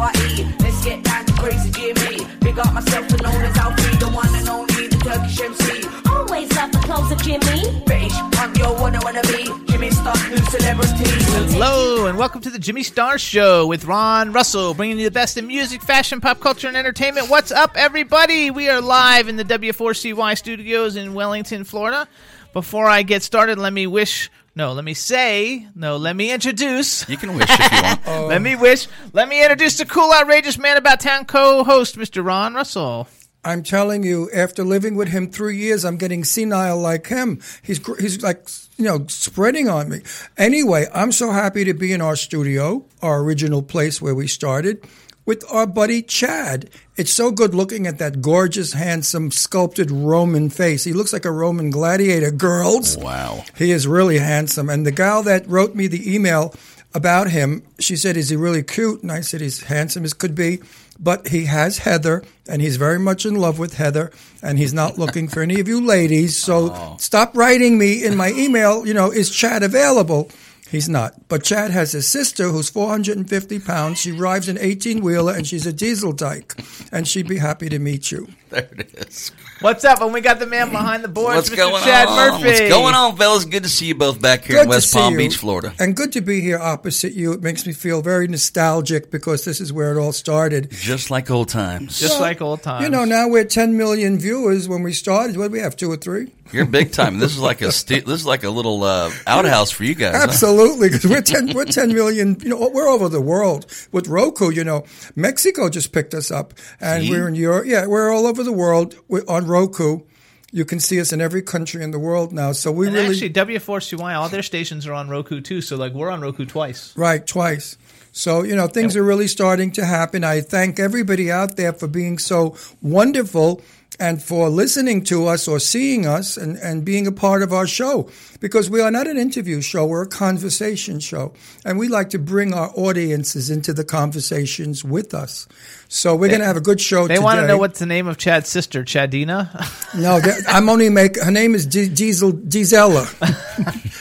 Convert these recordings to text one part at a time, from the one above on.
Party. Let's get down to crazy Jimmy. Big up myself and known as Alfie, the one and only, the Turkish MC. Always love the clothes of Jimmy. British punk, yo, what I wanna be. Jimmy Star, new celebrity. Hello, and welcome to the Jimmy Star Show with Ron Russell, bringing you the best in music, fashion, pop culture, and entertainment. What's up, everybody? We are live in the W4CY studios in Wellington, Florida. Before I get started, let me wish. No, let me say. No, let me introduce. You can wish if you want. Let me wish. Let me introduce the cool, outrageous man about town co-host, Mr. Ron Russell. I'm telling you, after living with him three years, I'm getting senile like him. He's he's like you know spreading on me. Anyway, I'm so happy to be in our studio, our original place where we started, with our buddy Chad. It's so good looking at that gorgeous, handsome, sculpted Roman face. He looks like a Roman gladiator. Girls, Wow. he is really handsome. And the gal that wrote me the email about him, she said, Is he really cute? And I said, He's handsome as could be. But he has Heather, and he's very much in love with Heather, and he's not looking for any of you ladies. So oh. stop writing me in my email, you know, is Chad available? He's not. But Chad has a sister who's 450 pounds. She drives an 18 wheeler, and she's a diesel dyke. And she'd be happy to meet you. There it is. What's up? And we got the man behind the boards, What's Mr. going Chad on? Murphy. What's going on, fellas? Good to see you both back here Good in West Palm you. Beach, Florida. And good to be here opposite you. It makes me feel very nostalgic because this is where it all started. Just like old times. Just Well, like old times. You know, now we're 10 million viewers. When we started, what did we have, two or three? You're big time. This is like a sti- this is like a little uh, outhouse for you guys. Absolutely, because we're 10, we're 10 million, you know, we're over the world with Roku, you know. Mexico just picked us up, and See? we're in Europe. Yeah, we're all over the world we're on Roku. You can see us in every country in the world now. So we And really, actually, W4CY, all their stations are on Roku too. So like we're on Roku twice. Right, twice. So, you know, things are really starting to happen. I thank everybody out there for being so wonderful and for listening to us or seeing us and, and being a part of our show. Because we are not an interview show, we're a conversation show. And we like to bring our audiences into the conversations with us. So we're going to have a good show today. They today. want to know what's the name of Chad's sister, Chadina. No, I'm only make. Her name is D- Diesel Diesella,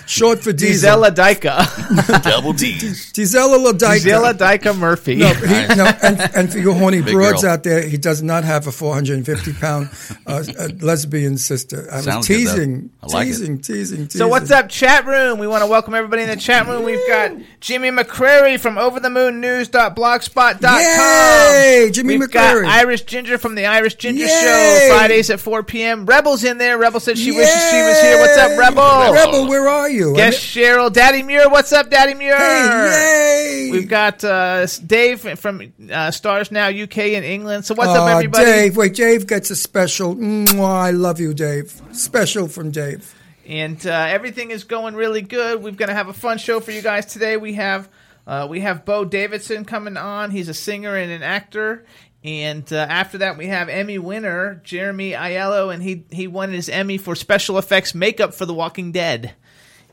short for Diesel. Gisela Dyka. Double D's. Diesella Ladica. Gisela Dyka Murphy. No, he, no and, and for you horny Big broads girl. out there, he does not have a 450 pound uh, lesbian sister. I was Sounds good, though. teasing, like it. teasing, teasing, teasing. So what's up, chat room? We want to welcome everybody in the chat room. We've got Jimmy McCrary from OverTheMoonNews.blogspot.com. Yay, Jimmy We've got Irish Ginger from the Irish Ginger Yay. Show Fridays at 4 p.m. Rebel's in there. Rebel said she wishes she was here. What's up, Yay! Rebel? Rebel, where are you? Guess Cheryl, Daddy Muir. What's up, Daddy Muir? Hey, yay! We've got uh, Dave from uh, Stars Now UK in England. So what's up, Aw, everybody? Dave, wait, Dave gets a special. Mwah, I love you, Dave. Special from Dave. and uh, everything is going really good. We're going to have a fun show for you guys today. We have uh, we have Beau Davidson coming on. He's a singer and an actor. And uh, after that, we have Emmy winner Jaremy Aiello, and he he won his Emmy for special effects makeup for The Walking Dead.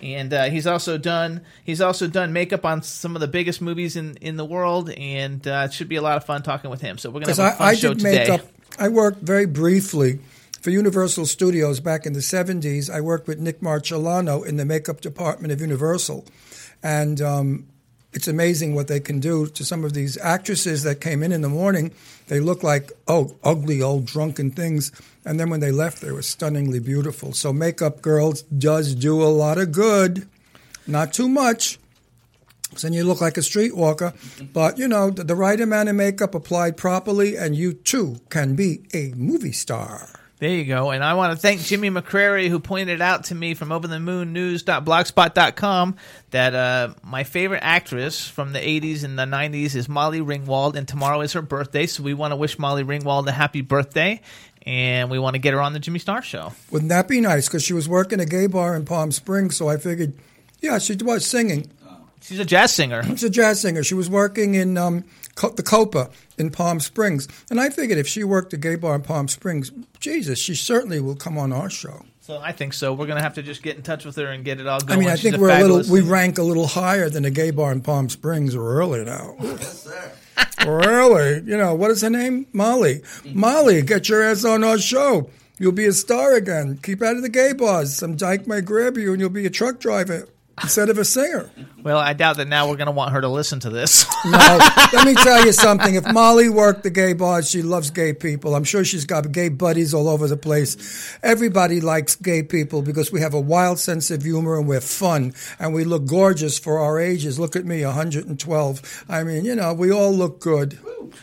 And uh, he's also done he's also done makeup on some of the biggest movies in, in the world, and uh, it should be a lot of fun talking with him. So we're gonna have a fun I, I show did today. makeup. I worked very briefly for Universal Studios back in the 70s. I worked with Nick Marcellano in the makeup department of Universal. And um, it's amazing what they can do to some of these actresses that came in in the morning. They look like, oh, ugly, old, drunken things. And then when they left, they were stunningly beautiful. So, Makeup Girls does do a lot of good. Not too much. then you look like a streetwalker. But, you know, the, the right amount of makeup applied properly, and you too can be a movie star. There you go. And I want to thank Jimmy McCrary who pointed out to me from overthemoonnews.blogspot.com that uh, my favorite actress from the 80s and the 90s is Molly Ringwald, and tomorrow is her birthday. So we want to wish Molly Ringwald a happy birthday, and we want to get her on the Jimmy Star Show. Wouldn't that be nice? Because she was working a gay bar in Palm Springs, so I figured, yeah, she was singing. She's a jazz singer. She's a jazz singer. She was working in um, the Copa in Palm Springs. And I figured if she worked a gay bar in Palm Springs, Jesus, she certainly will come on our show. So I think so. We're going to have to just get in touch with her and get it all I mean, I She's think we're a little we rank a little higher than a gay bar in Palm Springs early now. yes, sir. really? You know, what is her name? Molly. Mm-hmm. Molly, get your ass on our show. You'll be a star again. Keep out of the gay bars. Some dyke might grab you and you'll be a truck driver instead of a singer. Well, I doubt that now we're going to want her to listen to this. No, let me tell you something. If Molly worked the gay bars, she loves gay people. I'm sure she's got gay buddies all over the place. Everybody likes gay people because we have a wild sense of humor and we're fun and we look gorgeous for our ages. Look at me, 112. I mean, you know, we all look good.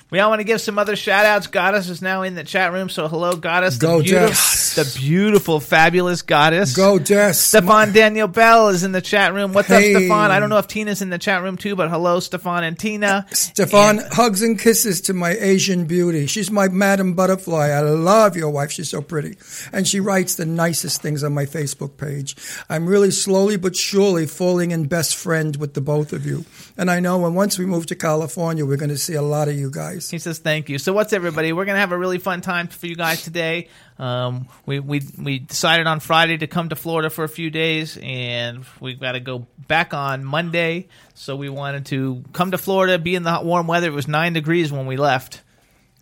We all want to give some other shout outs. Goddess is now in the chat room, so hello, Goddess. The Go, beautiful, Jess. the beautiful, fabulous Goddess. Go, Des. Stefan Daniel Bell is in the chat room. What's Hey. up, Stefan? I don't know if Tina's in the chat room too, but hello, Stefan and Tina. Stefan, hugs and kisses to my Asian beauty. She's my Madam Butterfly. I love your wife. She's so pretty. And she writes the nicest things on my Facebook page. I'm really slowly but surely falling in best friend with the both of you. And I know when once we move to California, we're going to see a lot of you guys. He says thank you. So what's everybody? We're gonna have a really fun time for you guys today. Um, we we we decided on Friday to come to Florida for a few days, and we've got to go back on Monday. So we wanted to come to Florida, be in the hot, warm weather. It was nine degrees when we left.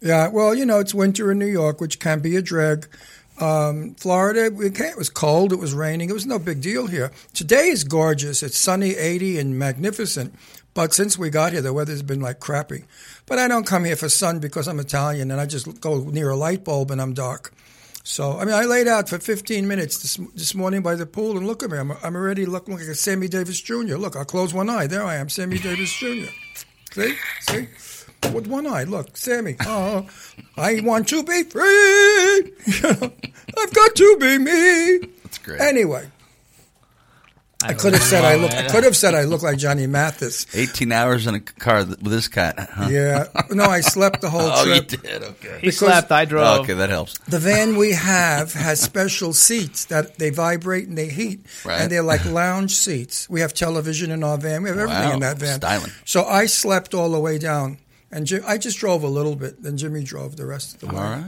Yeah, well, you know, it's winter in New York, which can be a drag. Um, Florida, it was cold, it was raining, it was no big deal here. Today is gorgeous. It's sunny, 80, and magnificent. But since we got here, the weather's been like crappy. But I don't come here for sun because I'm Italian and I just go near a light bulb and I'm dark. So, I mean, I laid out for 15 minutes this, this morning by the pool and look at me. I'm, I'm already looking like a Sammy Davis Jr. Look, I'll close one eye. There I am, Sammy Davis Jr. See? See? With one eye. Look, Sammy. Oh, I want to be free. I've got to be me. That's great. Anyway, I could have said I look. I could have said I look like Johnny Mathis. 18 hours in a car with this cat. Huh? Yeah. No, I slept the whole Oh, you trip. did. Okay. He slept. I drove. Oh, okay, that helps. The van we have has special seats that they vibrate and they heat, Right. and they're like lounge seats. We have television in our van. We have everything Wow. in that van. Styling. So I slept all the way down, and Jim, I just drove a little bit. Then Jimmy drove the rest of the way. All right.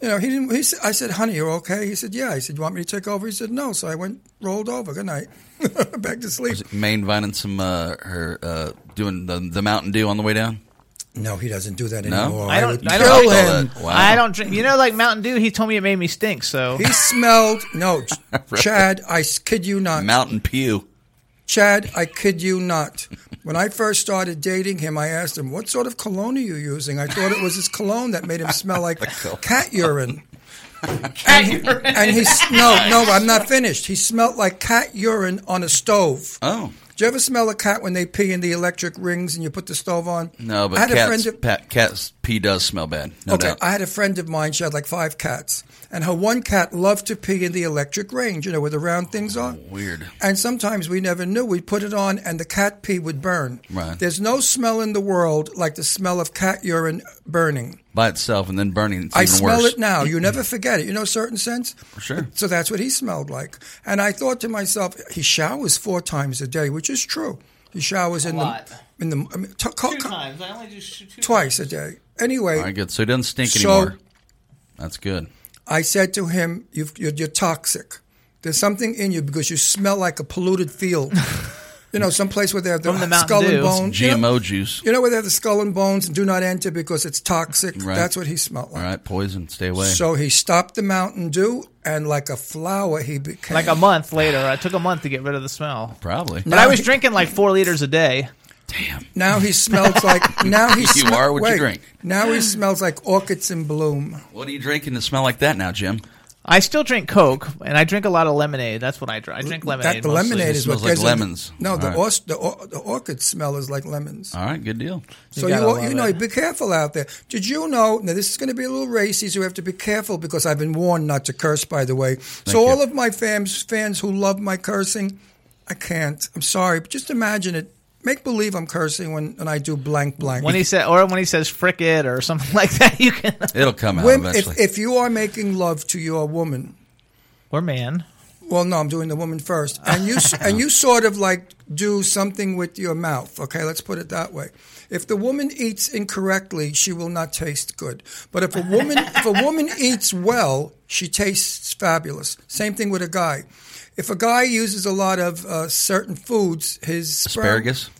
You know, he didn't. He said, "I said, honey, you're okay." He said, "Yeah." I said, "You want me to take over?" He said, "No." So I went, rolled over. Good night, back to sleep. Was it Maine vining some uh, her uh, doing the the Mountain Dew on the way down? No, he doesn't do that No? anymore. I don't- would I kill don't- him. wow. I don't drink. You know, like Mountain Dew. He told me it made me stink. So He smelled no, Chad. I kid you not. Mountain Pew. Chad, I kid you not. When I first started dating him, I asked him, "What sort of cologne are you using?" I thought it was his cologne that made him smell like cat urine. and, he, and he no, no, I'm not finished. He smelled like cat urine on a stove. Oh Do you ever smell a cat when they pee in the electric rings and you put the stove on? no, I but had a cats friend. Of, pa- cats pee does smell bad. No okay, doubt. I had a friend of mine. She had like five cats, and her one cat loved to pee in the electric range. You know where the round oh, things are. Weird. And sometimes we never knew. We'd put it on, and the cat pee would burn. Right. There's no smell in the world like the smell of cat urine burning. By itself and then burning. It's I even smell worse. it now. You never forget it. You know, certain sense. For sure. So that's what he smelled like. And I thought to myself, he showers four times a day, which is true. He showers in lot. the in the I mean, t- Two co- times. I only do two twice a day. Anyway, All right, good. So he doesn't stink So- anymore. That's good. I said to him, You've, you're, you're toxic. There's something in you because you smell like a polluted field. you know, someplace where they have the, From the Mountain skull and Dew. bones. You GMO know, juice. you know where they have the skull and bones and do not enter because it's toxic? Right. That's what he smelled like. All right, poison. Stay away. So he stopped the Mountain Dew, and like a flower, he became. Like a month later, it took a month to get rid of the smell. Probably. But I was he- drinking like four liters a day. Damn. Now he smells like. Now he You sme- are what you drink. Now he smells like orchids in bloom. What are you drinking to smell like that now, Jim? I still drink Coke, and I drink a lot of lemonade. That's what I drink. I drink lemonade. That the mostly. lemonade It is what smells like gives it- lemons. No, the, All right. os- the, or- the orchid smell is like lemons. All right, good deal. So You you, you know, it. be careful out there. Did you know? Now this is going to be a little racy, so we have to be careful because I've been warned not to curse. By the way, so you. all of my fans fans who love my cursing, I can't. I'm sorry, but just imagine it. Make believe I'm cursing when, when I do blank blank. When he said, or when he says "frick it" or something like that, you can. It'll come out Women- eventually. if, if you are making love to your woman, or man. well, no, I'm doing the woman first, and you and you sort of like do something with your mouth. Okay, let's put it that way. If the woman eats incorrectly, she will not taste good. But if a woman if a woman eats well, she tastes fabulous. Same thing with a guy. If a guy uses a lot of uh, certain foods, his sperm- Asparagus.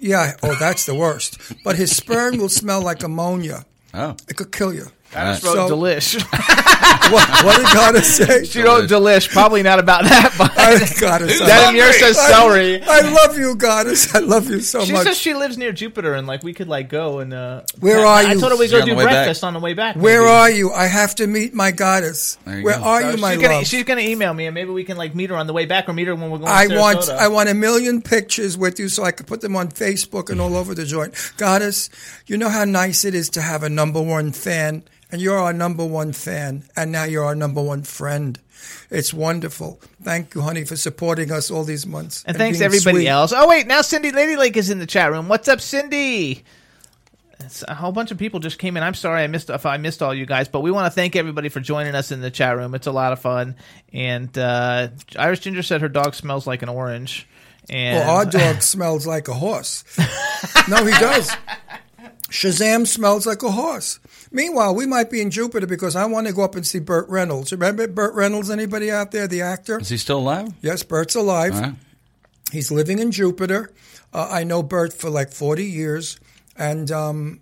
Yeah, oh, that's the worst. But his sperm will smell like ammonia. Oh, It could kill you. I just So- delish. What, what did God say? she wrote delish. Probably not about that, but I gotta say. that in yours says I- celery. I, love you, goddess. I love you so She much. says she lives near Jupiter, and like we could like go and. uh Where I, are I you? told her we Is go do the way back? breakfast on the way back. Where maybe. are you? I have to meet my goddess. Where go. are So you, my she's gonna, love? she's gonna email me, and maybe we can like meet her on the way back, or meet her when we're going. I to want I want a million pictures with you so I could put them on Facebook and all over the joint. Goddess, you know how nice it is to have a number one fan, and you're our number one fan, and now you're our number one friend. It's wonderful. Thank you, honey, for supporting us all these months. And thanks to everybody sweet. else. Oh wait, now Cindy Lady Lake is in the chat room. What's up, Cindy? It's a whole bunch of people just came in. I'm sorry I missed if I missed all you guys, but we want to thank everybody for joining us in the chat room. It's a lot of fun. And uh, Irish Ginger said her dog smells like an orange. And Well, our dog smells like a horse. no, he does. Shazam smells like a horse. Meanwhile, we might be in Jupiter because I want to go up and see Burt Reynolds. Remember Burt Reynolds? Anybody out there, the actor? is he still alive? Yes, Burt's alive. Right. He's living in Jupiter. Uh, I know Burt for like 40 years. And um,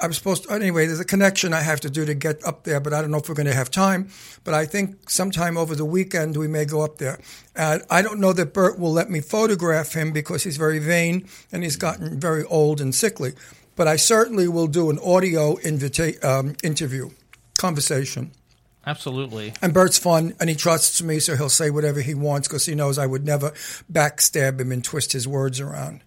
I'm supposed to, anyway, there's a connection I have to do to get up there, but I don't know if we're going to have time. But I think sometime over the weekend we may go up there. Uh, I don't know that Burt will let me photograph him because he's very vain and he's gotten very old and sickly. But I certainly will do an audio invita- um, interview, conversation. absolutely. And Burt's fun, and he trusts me, so he'll say whatever he wants because he knows I would never backstab him and twist his words around.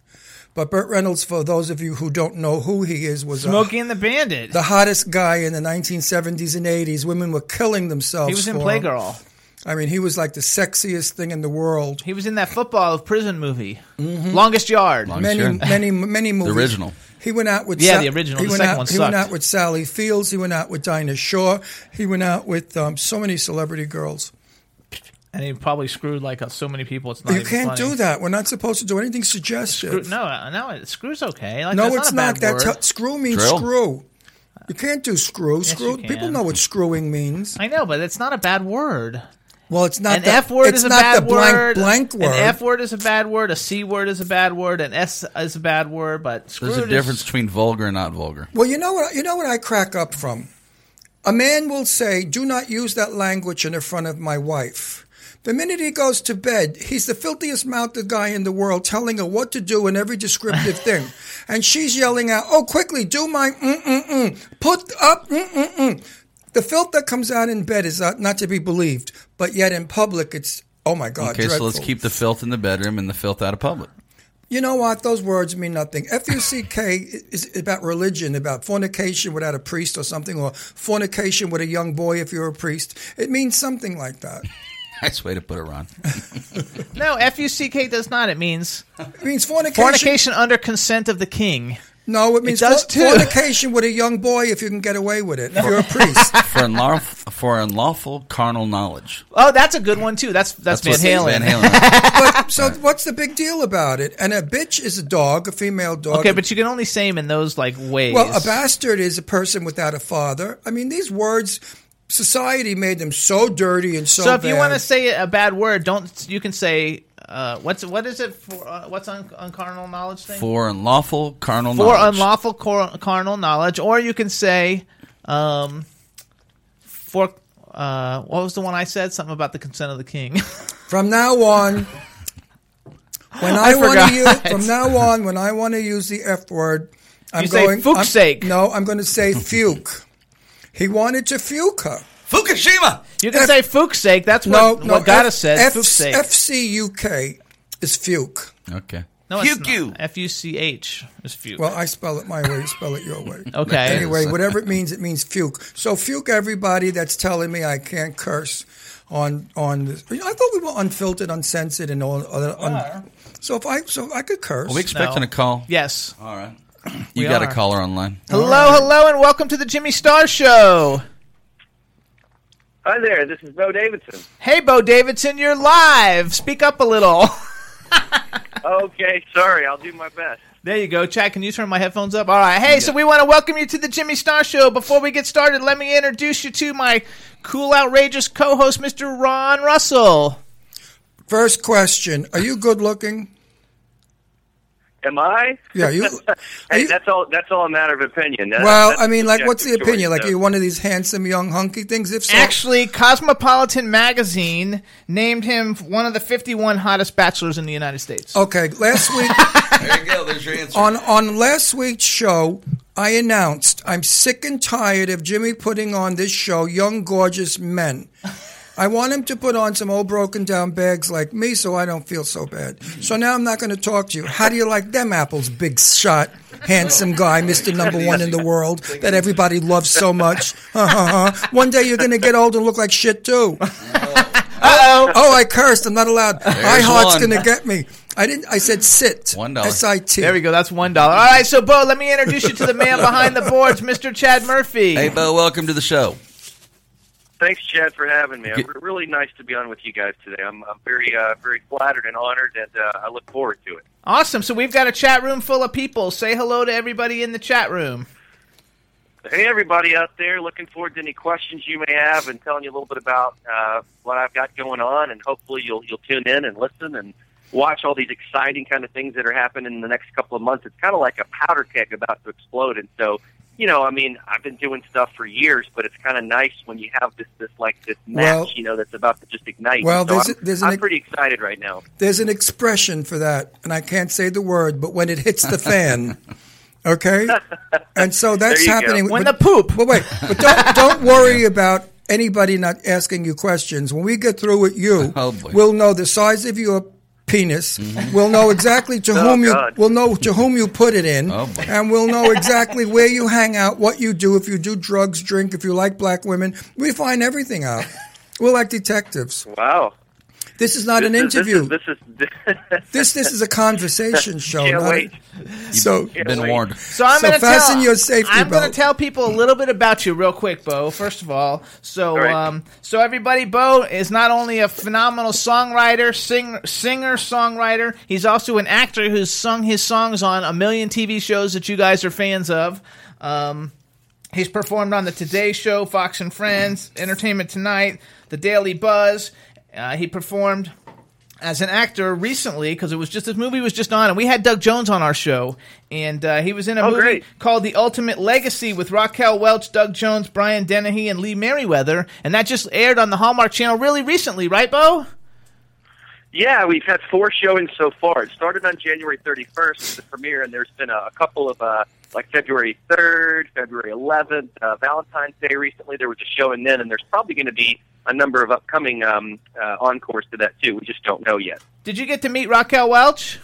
But Burt Reynolds, for those of you who don't know who he is, was a- Smokey and the Bandit. the hottest guy in the 1970s and 80s. Women were killing themselves. he was in for him. Playgirl. I mean, he was like the sexiest thing in the world. He was in that football prison movie, Longest Yard. Long- Many, Sure. many, many movies. original. He went out with Yeah, the original. He The went second out. one he went out with Sally Fields. He went out with Dinah Shore. He went out with um, so many celebrity girls. and he probably screwed like uh, so many people. It's not. You even can't funny. do that. We're not supposed to do anything suggestive. Screw, no, uh, no, screw's okay. Like, No, it's not. not. A bad That's word. how, screw means Drill. screw. You can't do screw. screw. you People know what screwing means. I know, but it's not a bad word. Well, it's not An the F word it's is a not bad the blank word. blank word. An F word is a bad word. A C word is a bad word. An S is a bad word. But There's a screwed difference Is, between vulgar and not vulgar. Well, you know what? You know what I crack up from. A man will say, "Do not use that language in front of my wife." The minute he goes to bed, he's the filthiest mouthed guy in the world, telling her what to do in every descriptive thing, and she's yelling out, "Oh, quickly, do my mm mm mm, put up mm mm mm." The filth that comes out in bed is not, not to be believed, but yet in public, it's oh my god. Okay, so let's keep the filth in the bedroom and the filth out of public. You know what? Those words mean nothing. F U C K is about religion, about fornication without a priest or something, or fornication with a young boy if you're a priest. It means something like that. Nice way to put it, Ron. No, F U C K does not. It means It means fornication. fornication under consent of the king. No, it means does for- too. fornication with a young boy if you can get away with it. If you're a priest. For unlawful, for unlawful carnal knowledge. Oh, that's a good one too. That's that's, what Van Halen. Van Halen. But, so what's the big deal about it? And a bitch is a dog, a female dog. Okay, but you can only say them in those like ways. Well, a bastard is a person without a father. I mean, these words, society made them so dirty and so. so if you want to say a bad word, don't you can say uh, what's what is it for? Uh, what's on, on carnal knowledge thing? For unlawful carnal For knowledge. For unlawful cor- carnal knowledge, or you can say um, for. Uh, what was the one I said? Something about the consent of the king. from now on, when I, I want to use from now on, when I want to use the f word, I'm You say going. fuck's I'm- sake. No, I'm going to say fuke. He wanted to fuke her. Fukushima! You can F- say fuch's sake. That's what, no. what Gotta F- said. F- Fuch's sake. F C U K is fuke. Okay. no, it's Fuck not. F U C H is fuke. Well, I spell it my way. You spell it your way. okay. Anyway, whatever it means, it means fuke. So fuke everybody that's telling me I can't curse on on this. I thought we were unfiltered, uncensored, and all. Uh, un, so if I so I could curse. Are we expecting No. a call? Yes. All right. We You got are. a caller online. Hello, hello, and welcome to the Jimmy Star Show. Hi there, this is Beau Davidson. Hey, Beau Davidson, you're live. Speak up a little. Okay, sorry, I'll do my best. There you go, Chad. Can you turn my headphones up? All right. Hey, so we want to welcome you to the Jimmy Star Show. Before we get started, let me introduce you to my cool, outrageous co-host, Mr. Ron Russell. First question: Are you good looking? Am I? Yeah, you. Hey, you- that's all. That's all a matter of opinion. That- well, I mean, like, what's the subjective opinion? choice, Like, so- are you one of these handsome young hunky things? If so, Actually, Cosmopolitan magazine named him one of the 51 hottest bachelors in the United States. okay. Last week There you go. There's your answer. on on last week's show, I announced I'm sick and tired of Jimmy putting on this show young, gorgeous men. I want him to put on some old broken down bags like me so I don't feel so bad. So now I'm not going to talk to you. How do you like them apples, big shot, handsome guy, Mr. Number One in the world that everybody loves so much? One day you're going to get old and look like shit too. Uh-oh. Oh, I cursed. I'm not allowed. My heart's going to get me. I didn't. I said sit. One dollar. S I T. There we go. That's $1. All right, so, Beau, let me introduce you to the man behind the boards, Mr. Chad Murphy. Hey, Beau, welcome to the show. Thanks, Chad, for having me. Get- really nice to be on with you guys today. I'm, I'm very, uh, very flattered and honored, and uh, I look forward to it. Awesome. So we've got a chat room full of people. Say hello to everybody in the chat room. Hey, everybody out there! Looking forward to any questions you may have, and telling you a little bit about uh, what I've got going on, and hopefully you'll you'll tune in and listen and watch all these exciting kind of things that are happening in the next couple of months. It's kind of like a powder keg about to explode, and so you know, I mean, I've been doing stuff for years, but it's kind of nice when you have this this like this match, Well- you know, that's about to just ignite. Well, so there's I'm, a- there's I'm ex- pretty excited right now. There's an expression for that, and I can't say the word, but when it hits the fan, okay? And so that's There you go. happening. When but, the poop. But wait, but don't don't worry about anybody not asking you questions. When we get through with you, Oh, we'll know the size of your penis. We'll know exactly to Oh, whom you God. we'll know to whom you put it in, Oh, and we'll know exactly where you hang out, what you do, if you do drugs, drink, if you like black women. We find everything out. We're like detectives. Wow, This is not this an is, interview. This is this is. This this is a conversation show. Can't not a- wait. so Can't Been wait. warned. So I'm So going to fasten tell your safety I'm going to tell people a little bit about you real quick, Beau. First of all, so All right. um, so everybody, Beau is not only a phenomenal songwriter, sing, singer, songwriter. He's also an actor who's sung his songs on a million TV shows that you guys are fans of. Um, he's performed on the Today Show, Fox and Friends, Entertainment Tonight, The Daily Buzz. Uh, he performed as an actor recently because it was just this movie was just on and we had Doug Jones on our show and uh, he was in a Oh, movie great. called The Ultimate Legacy with Raquel Welch, Doug Jones, Brian Dennehy, and Lee Meriwether and that just aired on the Hallmark Channel really recently, right, Beau? Yeah, we've had four showings so far. It started on January 31st, the premiere, and there's been a, a couple of, uh, like February 3rd, February 11th, uh, Valentine's Day recently. There was a showing then, and there's probably going to be a number of upcoming um, uh, encores to that, too. We just don't know yet. Did you get to meet Raquel Welch?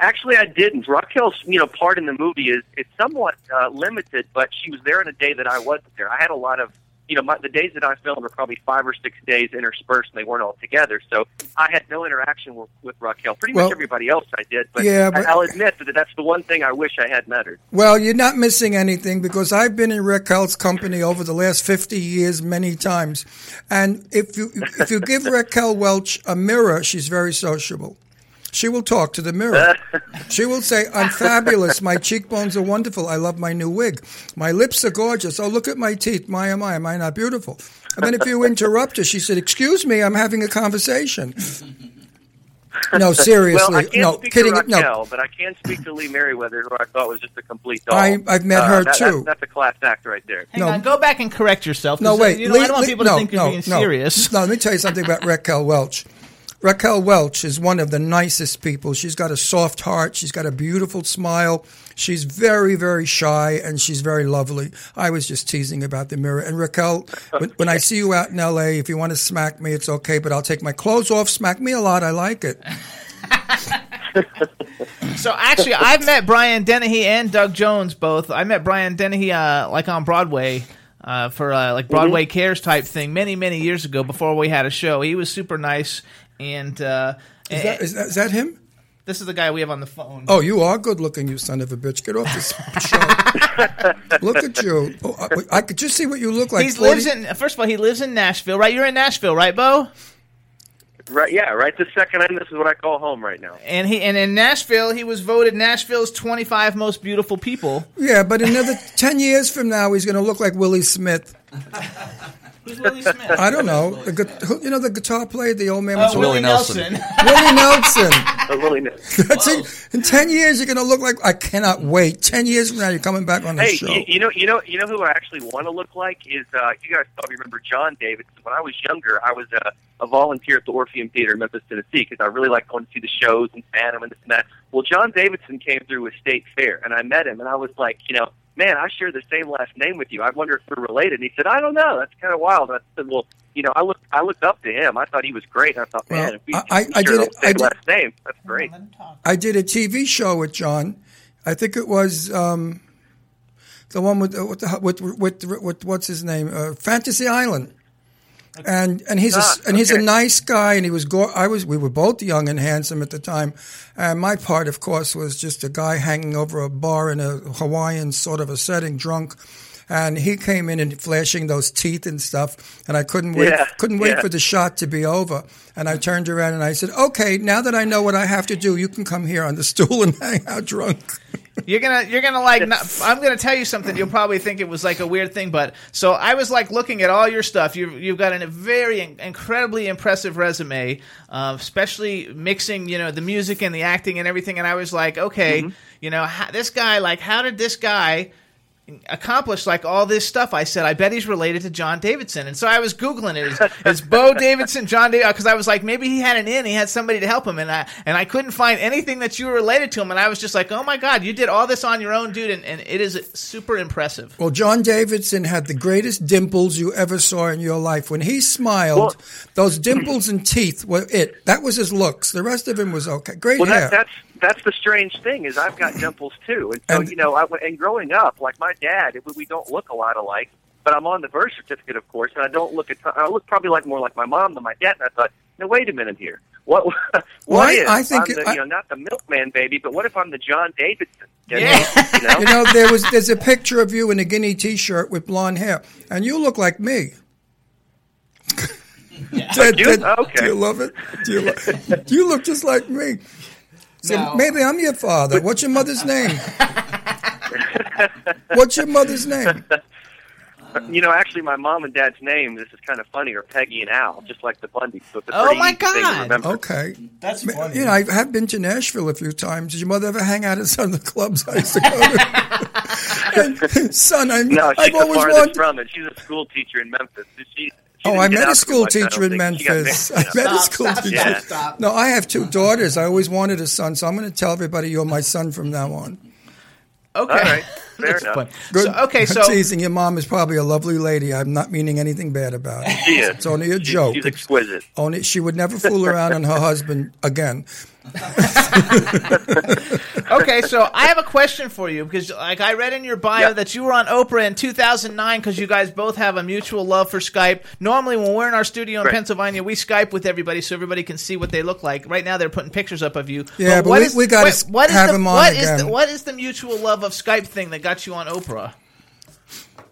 Actually, I didn't. Raquel's, you know, part in the movie is it's somewhat uh, limited, but she was there on a day that I wasn't there. I had a lot of, you know, my, the days that I filmed were probably five or six days interspersed, and they weren't all together. So I had no interaction with, with Raquel. Pretty Well- much everybody else I did, but, Yeah, but- I, I'll admit that that's the one thing I wish I had met her. Well, you're not missing anything because I've been in Raquel's company over the last 50 years many times. And if you if you give Raquel Welch a mirror, she's very sociable. She will talk to the mirror. She will say, I'm fabulous. My cheekbones are wonderful. I love my new wig. My lips are gorgeous. Oh, look at my teeth. My, am I? Am I not beautiful? And then if you interrupt her, she said, Excuse me, I'm having a conversation. No, seriously. Well, I can't no, speak kidding. to Raquel, No, but I can speak to Lee Meriwether, who I thought was just a complete doll. I- I've met Uh, her, that- too. That's, that's a class act right there. Hang No. on, go back and correct yourself. No, 'cause, uh, wait. You know, I Lee- don't want Lee- people no, to think you're no, being no. serious. No, let me tell you something about Raquel Welch. Raquel Welch is one of the nicest people. She's got a soft heart. She's got a beautiful smile. She's very, very shy, and she's very lovely. I was just teasing about the mirror. And Raquel, when, I see you out in L.A., if you want to smack me, it's okay, but I'll take my clothes off. Smack me a lot. I like it. So actually, I've met Brian Dennehy and Doug Jones both. I met Brian Dennehy uh, like on Broadway uh, for uh, like Broadway Cares type thing many many years ago before we had a show. He was super nice, and uh, Is that, is that, is that him? this is the guy we have on the phone. Oh, you are good looking, you son of a bitch. Get off this show. Look at you. Oh, I, I could just see what you look like. he 40 lives in. First of all, he lives in Nashville, right? You're in Nashville, right, Beau? Right? Yeah. Right. This second, and this is what I call home right now. And he and in Nashville, he was voted Nashville's 25 most beautiful people. Yeah, but another 10 years from now, he's going to look like Willie Smith. Who's Willie Smith? I don't know. The, gu- who- you know the guitar player, the old man was Oh, Willie Willie Nelson. Nelson. Willie Nelson. But really, no. That's it. In 10 years, you're going to look like, I cannot wait. 10 years from now, you're coming back on the Hey, show. you, you know, you know, you know who I actually want to look like is uh, you guys probably remember John Davidson. When I was younger, I was a, a volunteer at the Orpheum Theater in Memphis, Tennessee, because I really liked going to see the shows and Phantom and this and that. Well, John Davidson came through with State Fair, and I met him, and I was like, you know, man, I share the same last name with you. I wonder if we're related. And he said, I don't know. That's kind of wild. And I said, well, you know, I looked, I looked up to him. I thought he was great. And I thought, man, Well, if we, I- I- we I share did the it- I same did- last name, that's great. I did a TV show with John. I think it was um, the one with, with, the- with, with, with, with what's his name? Uh, Fantasy Island. And and he's Ah, a and he's a nice guy, and he was go- I was we were both young and handsome at the time, and my part, of course, was just a guy hanging over a bar in a Hawaiian sort of a setting, drunk, and he came in and flashing those teeth and stuff, and I couldn't wait Yeah, couldn't wait yeah. for the shot to be over, and I turned around and I said, "Okay, now that I know what I have to do, you can come here on the stool and hang out drunk." You're gonna, you're gonna like. Not, I'm gonna tell you something. You'll probably think it was like a weird thing, but so I was like looking at all your stuff. You've you've got a very in- incredibly impressive resume, uh, especially mixing, you know, the music and the acting and everything. And I was like, okay, you know, how, this guy, like, how did this guy? Accomplish like all this stuff. I said, I bet he's related to John Davidson. And so I was Googling it. Is, is Beau Davidson John Davidson? Because I was like, maybe he had an in, he had somebody to help him. And I, and I couldn't find anything that you were related to him. And I was just like, oh my God, you did all this on your own, dude. And, and it is super impressive. Well, John Davidson had the greatest dimples you ever saw in your life. When he smiled, Well- those dimples and teeth were it. That was his looks. The rest of him was okay. Great Well, hair. that, that's that's the strange thing is I've got dimples too, and so And- you know, I, and growing up, like my dad, it, we don't look a lot alike. But I'm on the birth certificate, of course, and I don't look at. I look probably like more like my mom than my dad. And I thought, no, wait a minute here. What? what Well, I- if I think I'm the, I- you know not the milkman baby, but what if I'm the John Davidson? Yeah. You know? you know, there was there's a picture of you in a guinea T-shirt with blonde hair, and you look like me. Ted, do? Ted, Oh, okay. do you love it? Do you, lo- you look just like me. So No. maybe I'm your father. What's your mother's name? What's your mother's name? You know, actually, my mom and dad's name. This is kind of funny. Are Peggy and Al, just like the Bundys. So it's a Oh, my easy thing to God. Okay. That's funny. You know, I have been to Nashville a few times. Did your mother ever hang out at some of the clubs I used to go to? And, son, I'm, No, I've she's the always wanted. from it. She's a school teacher in Memphis. She, she Oh, I met a school much, teacher in think. She got Memphis. I met a school stop, teacher. Yeah. stop. No, I have two daughters. I always wanted a son, so I'm going to tell everybody you're my son from now on. Okay. All right. Fair enough. Fun. Good. So, okay, so teasing your mom is probably a lovely lady. I'm not meaning anything bad about it. She is. It's only a She's- joke. She's exquisite. only she would never fool around on her husband again. okay, so I have a question for you because, like, I read in your bio Yeah. that you were on Oprah in 2009 because you guys both have a mutual love for Skype. Normally, when we're in our studio in Right. Pennsylvania, we Skype with everybody so everybody can see what they look like. Right now, they're putting pictures up of you. Yeah, but what we- we gotta what is have the, him on what is again. the, what is the mutual love of Skype thing that got you on Oprah?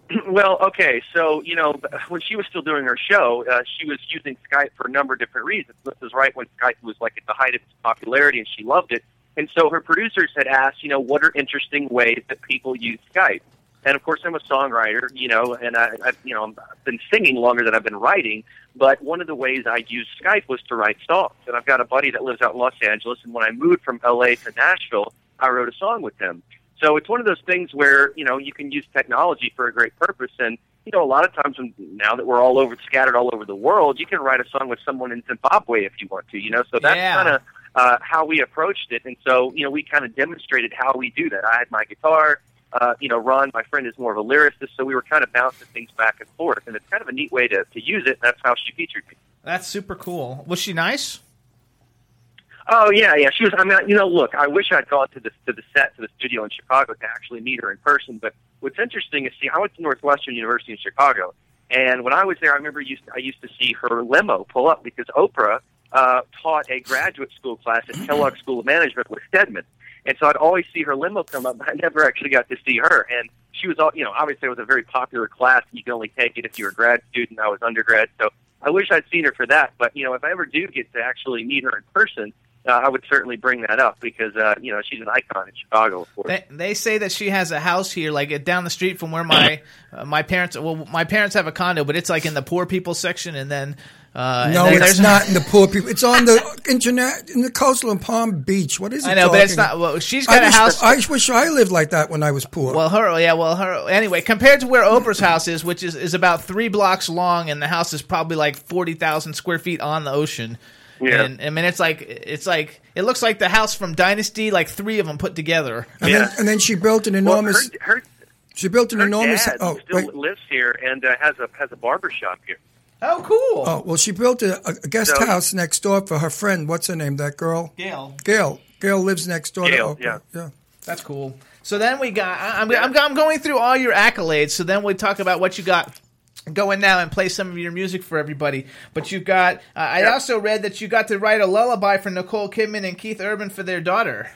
Well, okay, so you know, when she was still doing her show, uh, she was using Skype for a number of different reasons. This was right when Skype was like at the height of its popularity, and she loved it. And so her producers had asked, you know, what are interesting ways that people use Skype? And of course, I'm a songwriter, you know, and I, I you know, I've been singing longer than I've been writing. But one of the ways I used Skype was to write songs. And I've got a buddy that lives out in Los Angeles, and when I moved from LA to Nashville, I wrote a song with him. So it's one of those things where you know you can use technology for a great purpose, and you know a lot of times when, now that we're all over scattered all over the world, you can write a song with someone in Zimbabwe if you want to. You know, so that's Yeah. kind of uh, how we approached it, and so you know we kind of demonstrated how we do that. I had my guitar. Uh, you know, Ron, my friend, is more of a lyricist, so we were kind of bouncing things back and forth, and it's kind of a neat way to, to use it. That's how she featured me. That's super cool. Was she nice? Oh yeah, yeah. She was. I mean, you know, look. I wish I'd gone to the to the set to the studio in Chicago to actually meet her in person. But what's interesting is, see, I went to Northwestern University in Chicago, and when I was there, I remember used I used to see her limo pull up because Oprah uh, taught a graduate school class at Kellogg School of Management with Stedman, and so I'd always see her limo come up. But I never actually got to see her, and she was all, you know, obviously it was a very popular class. You can only take it if you were a grad student. I was undergrad, so I wish I'd seen her for that. But you know, if I ever do get to actually meet her in person uh, I would certainly bring that up because uh, you know she's an icon in Chicago, of course. They, they say that she has a house here, like uh, down the street from where my uh, my parents. Well, my parents have a condo, but it's like in the poor people section, and then uh, No, then it's not in the poor people. It's on the internet in the coastal in Palm Beach. What is it? I know, but it's not. Well, she's I got a wish, house. I wish I lived like that when I was poor. Well, her, yeah, well, her. Anyway, compared to where Oprah's house is, which is, is about three blocks long, and the house is probably like forty thousand square feet on the ocean. Yeah. And I mean, it's like it's like it looks like the house from Dynasty, like three of them put together. and, yeah. then, and then she built an well, enormous. her, her, she built an her enormous. dad oh, still wait. lives here and uh, has a has a barber shop here. Oh, cool. Oh well, she built a, a guest So- house next door for her friend. What's her name? That girl. Gail, Gail. Gail lives next door Gail, to Oprah. yeah. yeah. that's cool. So then we got. I, I'm, I'm I'm going through all your accolades. So then we talk about what you got going now and play some of your music for everybody. But you've got. Uh, I Yeah. also read that you got to write a lullaby for Nicole Kidman and Keith Urban for their daughter.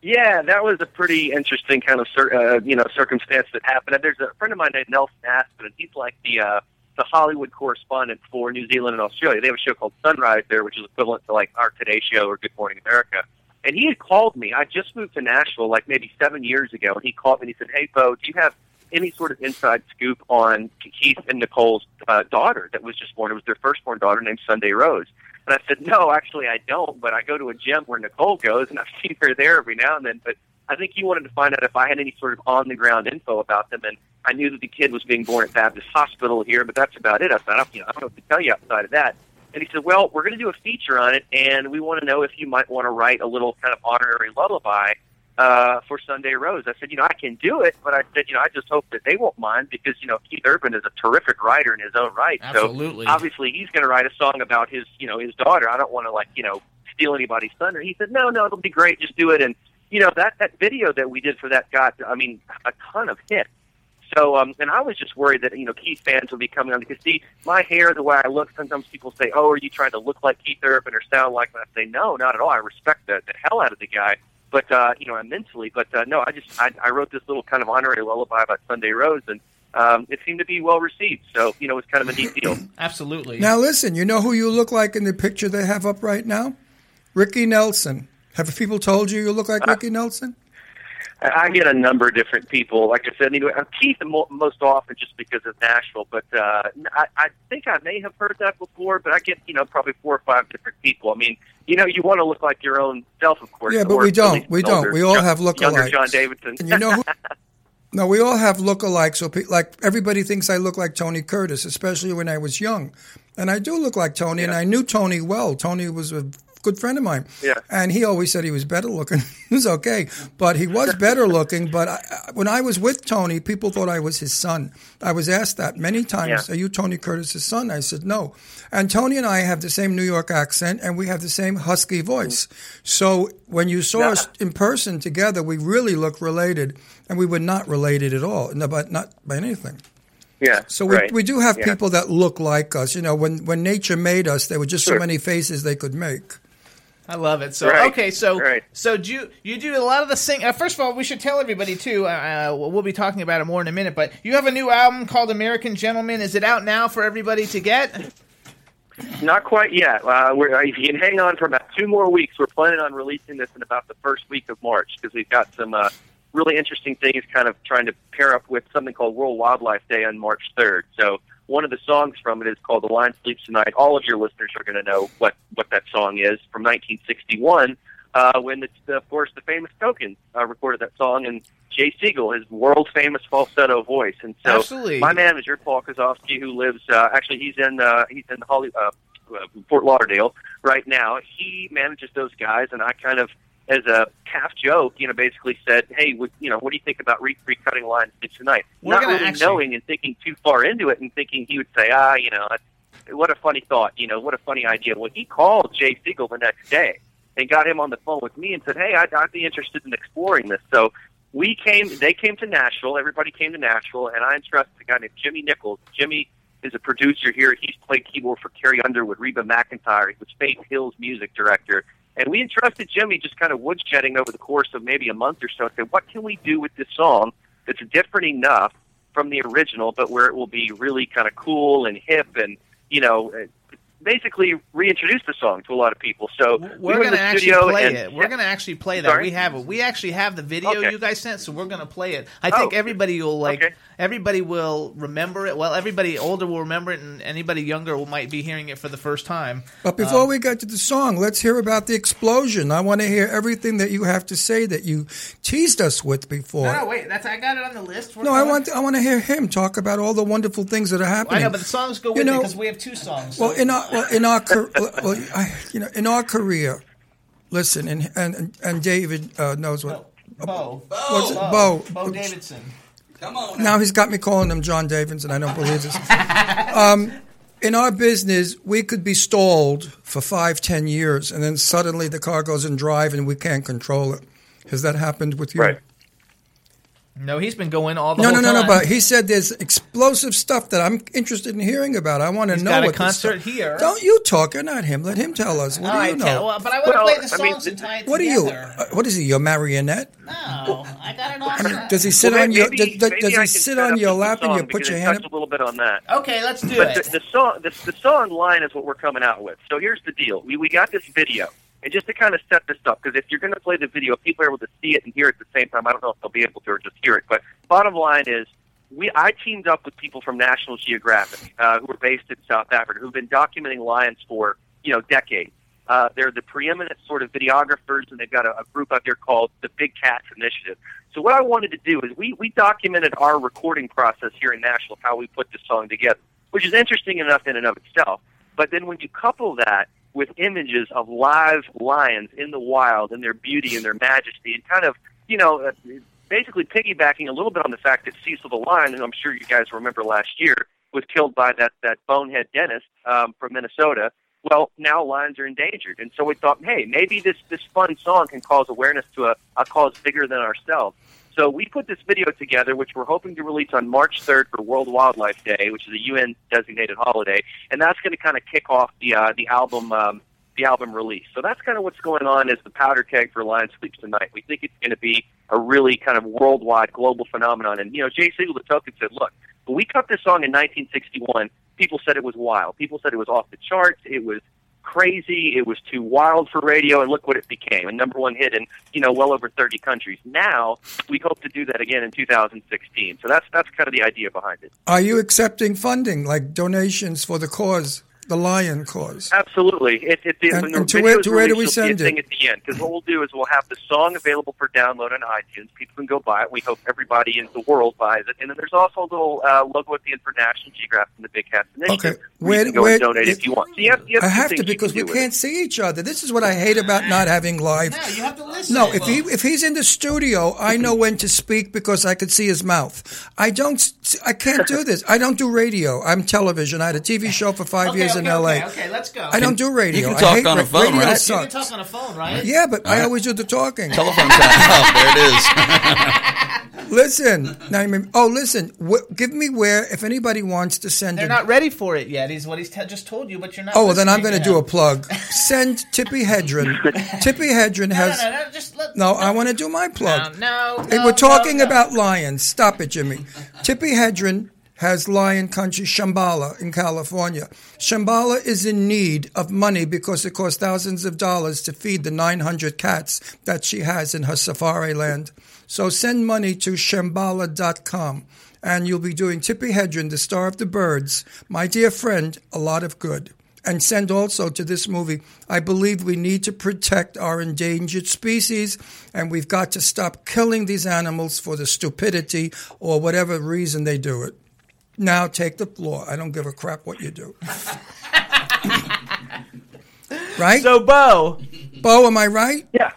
Yeah, that was a pretty interesting kind of cir- uh, you know circumstance that happened. And there's a friend of mine named Nelson Aspen, and he's like the uh, the Hollywood correspondent for New Zealand and Australia. They have a show called Sunrise there, which is equivalent to like our Today Show or Good Morning America. And he had called me. I just moved to Nashville like maybe seven years ago, and he called me and he said, "Hey, Beau, do you have any sort of inside scoop on Keith and Nicole's uh, daughter that was just born? It was their firstborn daughter named Sunday Rose." And I said, no, actually, I don't. But I go to a gym where Nicole goes, and I've seen her there every now and then. But I think he wanted to find out if I had any sort of on the ground info about them. And I knew that the kid was being born at Baptist Hospital here, but that's about it. I said, I don't, you know, I don't know what to tell you outside of that. And he said, well, we're going to do a feature on it, and we want to know if you might want to write a little kind of honorary lullaby uh, for Sunday Rose. I said, you know, I can do it, but I said, you know, I just hope that they won't mind because, you know, Keith Urban is a terrific writer in his own right. Absolutely. So obviously he's going to write a song about his, you know, his daughter. I don't want to like, you know, steal anybody's thunder. He said, no, no, it'll be great. Just do it. And, you know, that, that video that we did for that got, I mean, a ton of hits. So, um, and I was just worried that, you know, Keith fans would be coming on because, see, my hair, the way I look, sometimes people say, oh, are you trying to look like Keith Urban or sound like him? I say, no, not at all. I respect the, the hell out of the guy. But, uh, you know, immensely. But, uh, no, I just, I, I wrote this little kind of honorary lullaby about Sunday Rose and, um, it seemed to be well received. So, you know, it's kind of a neat deal. Absolutely. Now listen, you know who you look like in the picture they have up right now? Ricky Nelson. Have people told you you look like Ricky Nelson? I get a number of different people. Like I said, anyway, uh, Keith most often just because of Nashville. But uh, I, I think I may have heard that before. But I get you know probably four or five different people. I mean, you know, you want to look like your own self, of course. Yeah, but we don't. We don't. We all have Younger lookalikes. John Davidson. And you know who? No, we all have lookalikes. So, pe- like everybody thinks I look like Tony Curtis, especially when I was young, and I do look like Tony. And I knew Tony well. Tony was a good friend of mine. Yeah. And he always said he was better looking. he was okay, but he was better looking. But I, when I was with Tony, people thought I was his son. I was asked that many times. Yeah. Are you Tony Curtis's son? I said no. And Tony and I have the same New York accent, and we have the same husky voice. So when you saw us in person together, we really look related, and we were not related at all, no, but not by anything. Yeah. So we, right. we do have Yeah. people that look like us. You know, when when nature made us, there were just so many faces they could make. I love it. So Right. okay, so Right. so do you, you do a lot of the sing. Uh, first of all, we should tell everybody too. Uh, uh, we'll be talking about it more in a minute. But you have a new album called American Gentleman. Is it out now for everybody to get? Not quite yet. Uh, we're, uh, if you can hang on for about two more weeks, we're planning on releasing this in about the first week of March because we've got some uh, really interesting things kind of trying to pair up with something called World Wildlife Day on March 3rd. So one of the songs from it is called The Lion Sleeps Tonight. All of your listeners are going to know what, what that song is from 1961 uh, when, the, of course, the famous Token uh, recorded that song and Jay Siegel, his world famous falsetto voice. And so Absolutely. my manager, Paul Kozowski, who lives, uh, actually, he's in, uh, he's in Holly, uh, uh, Fort Lauderdale right now. He manages those guys, and I kind of, as a half joke, you know, basically said, "Hey, would, you know, what do you think about re- recutting lines tonight?" We're Not really actually- knowing and thinking too far into it, and thinking he would say, "Ah, you know, what a funny thought, you know, what a funny idea." Well, he called Jay Siegel the next day and got him on the phone with me and said, "Hey, I'd, I'd be interested in exploring this." So we came. They came to Nashville. Everybody came to Nashville, and I entrusted a guy named Jimmy Nichols. Jimmy is a producer here. He's played keyboard for Carrie Underwood, Reba McEntire. He was Faith Hill's music director. And we entrusted Jimmy just kind of woodshedding over the course of maybe a month or so. And said, what can we do with this song that's different enough from the original, but where it will be really kind of cool and hip and, you know, basically reintroduce the song to a lot of people. So we We're went in gonna actually play and- it. We're gonna actually play that. Sorry? We have it. We actually have the video Okay. you guys sent, so we're gonna play it. I think Oh. everybody will like. Okay. Everybody will remember it. Well, everybody older will remember it, and anybody younger will, might be hearing it for the first time. But before um, we get to the song, let's hear about the explosion. I want to hear everything that you have to say that you teased us with before. No, no, wait. That's I got it on the list. We're No, I going- want I want to hear him talk about all the wonderful things that are happening. I know, but the songs go You with it because we have two songs. Well, in our well, in our well, I, you know in our career, listen, and and and David uh, knows what. Beau, What's it? Beau, Beau. Beau Davidson. Come on. Now he's got me calling him John Davidson. I don't believe this. um, in our business, we could be stalled for five, ten years, and then suddenly the car goes in drive and we can't control it. Has that happened with you? Right. No, he's been going all the time. No, whole no, no, no. But he said there's explosive stuff that I'm interested in hearing about. I want to He's know got a what this concert stuff- here. Don't you talk, or not him. Let him tell us. What All do right, you know? tell- well, but I want to Well, play the I mean, songs and tie it what are you? uh, What is he? Your marionette? No, I got it all. set. Does he sit Well, on your? maybe- Does, does, maybe does he sit on your lap and you put your hand? touched a little bit on that. Okay, let's do But it. the, the song, the, the song line is what we're coming out with. So here's the deal: we we got this video, and just to kind of set this up, because if you're going to play the video, if people are able to see it and hear it at the same time. I don't know if they'll be able to or just hear it. But bottom line is, we I teamed up with people from National Geographic uh, who are based in South Africa who've been documenting lions for you know decades. Uh, they're the preeminent sort of videographers, and they've got a, a group out there called the Big Cats Initiative. So what I wanted to do is we we documented our recording process here in Nashville, how we put this song together, which is interesting enough in and of itself. But then when you couple that with images of live lions in the wild and their beauty and their majesty, and kind of you know uh, basically piggybacking a little bit on the fact that Cecil the lion, and I'm sure you guys remember last year, was killed by that that bonehead dentist um, from Minnesota. Well, now lions are endangered, and so we thought, hey, maybe this this fun song can cause awareness to a, a cause bigger than ourselves. So we put this video together, which we're hoping to release on March 3rd for World Wildlife Day, which is a UN designated holiday, and that's going to kind of kick off the uh, the album um, the album release. So that's kind of what's going on as the powder keg for Lion Sleeps Tonight. We think it's going to be a really kind of worldwide, global phenomenon. And you know, Jay Siegel the Token said, look, when we cut this song in 1961, people said it was wild. People said it was off the charts. It was crazy. It was too wild for radio, and look what it became—a number one hit in you know well over 30 countries. Now we hope to do that again in 2016. So that's that's kind of the idea behind it. Are you accepting funding, like donations for the cause? The Lion Cause. Absolutely. It, it, it, And- and to video where- is to where do we you'll see a send it? thing at the end because what we'll do is we'll have the song available for download on iTunes. People can go buy it. We hope everybody in the world buys it. And then there's also a little uh, logo at the end for National Geographic and the Big Cats Initiative. Okay. where Where- you can go where- and donate if you want. So you have, you have I have to because can we can't it. see each other. This is what I hate about not having live. No, you have to listen. No, if he if he's in the studio, I know when to speak because I could see his mouth. I don't. s- I can't do this. I don't do radio. I'm television. I had a TV show for five okay, years okay, in L.A. Okay, okay, let's go. I don't do radio. you can I talk hate on a phone, radio right? You can talk on a phone, right? Yeah, but I uh-huh. always do the talking. Telephone time. Oh, there it is. Listen, now you may- oh, listen. Wh- give me where if anybody wants to send. They're a- not ready for it yet. Is what he's t- just told you, but you're not. Oh well, then I'm going to to do a plug. Send Tippi Hedren. Tippi Hedren has. no, no, no, just let. No, I want to do my plug. No, no, Hey, no, We're talking no, no. about lions. Stop it, Jimmy. Tippi Hedren has lion country Shambala in California. Shambala is in need of money because it costs thousands of dollars to feed the 900 cats that she has in her safari land. So send money to shambala.com and you'll be doing Tippi Hedren, the star of the birds, my dear friend, a lot of good. And send also to this movie. I believe we need to protect our endangered species, and we've got to stop killing these animals for the stupidity or whatever reason they do it. Now take the floor. I don't give a crap what you do. right? So, Beau, Beau, am I right? Yeah.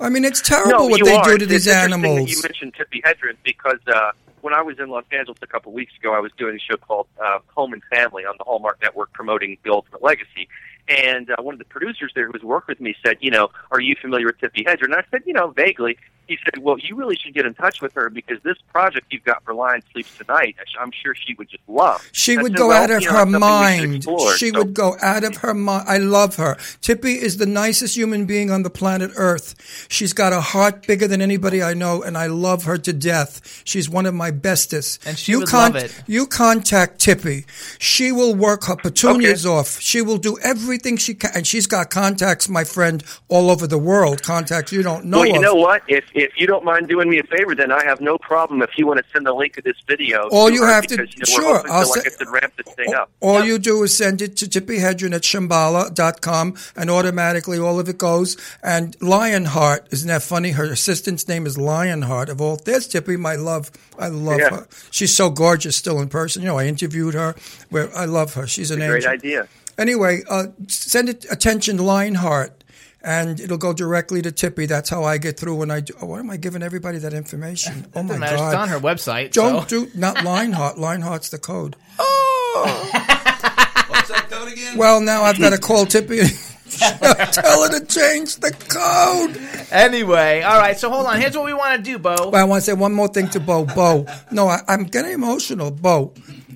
I mean, it's terrible what they are. do to It's these animals. That you mentioned Tippi Hedren because uh, when I was in Los Angeles a couple of weeks ago, I was doing a show called uh, Home and Family on the Hallmark Network promoting The Ultimate Legacy. And uh, one of the producers there who was working with me said, you know, are you familiar with Tippi Hedger? And I said, you know, vaguely. He said, well, you really should get in touch with her because this project you've got for Lion Sleeps Tonight, I'm sure she would just love. She I would said, go well, out of you know, her that's something we should mind. explore. She So- would go out of her mind. I love her. Tippi is the nicest human being on the planet Earth. She's got a heart bigger than anybody I know, and I love her to death. She's one of my bestest. And she you would love it. You contact Tippi. She will work her petunias off. She will do everything she can, and she's got contacts, my friend, all over the world. Contacts you don't know well, you of. know what? If if you don't mind doing me a favor, then I have no problem if you want to send the link of this video. All you have to- you know, sure, I'll to, like I ramp this thing up. All you do is send it to Tippi Hedren at shambala.com and automatically all of it goes. And Lionheart, isn't that funny? Her assistant's name is Lionheart of all. There's Tippi, my love. I love Yeah. her. She's so gorgeous still in person. You know, I interviewed her. Where I love her. She's an Great angel. idea. Anyway, uh, send it attention Lionheart. And it'll go directly to Tippi. That's how I get through when I do. Oh, why am I giving everybody that information? Oh my matter. God! It's on her website. Don't so. do not Lionheart. Lionheart's the code. Oh. What's that code again? Well, now I've got to call Tippi. Tell her to change the code. Anyway, all right. So hold on. Here's what we want to do, Beau. But I want to say one more thing to Beau. Beau, no, I, I'm getting emotional. Beau,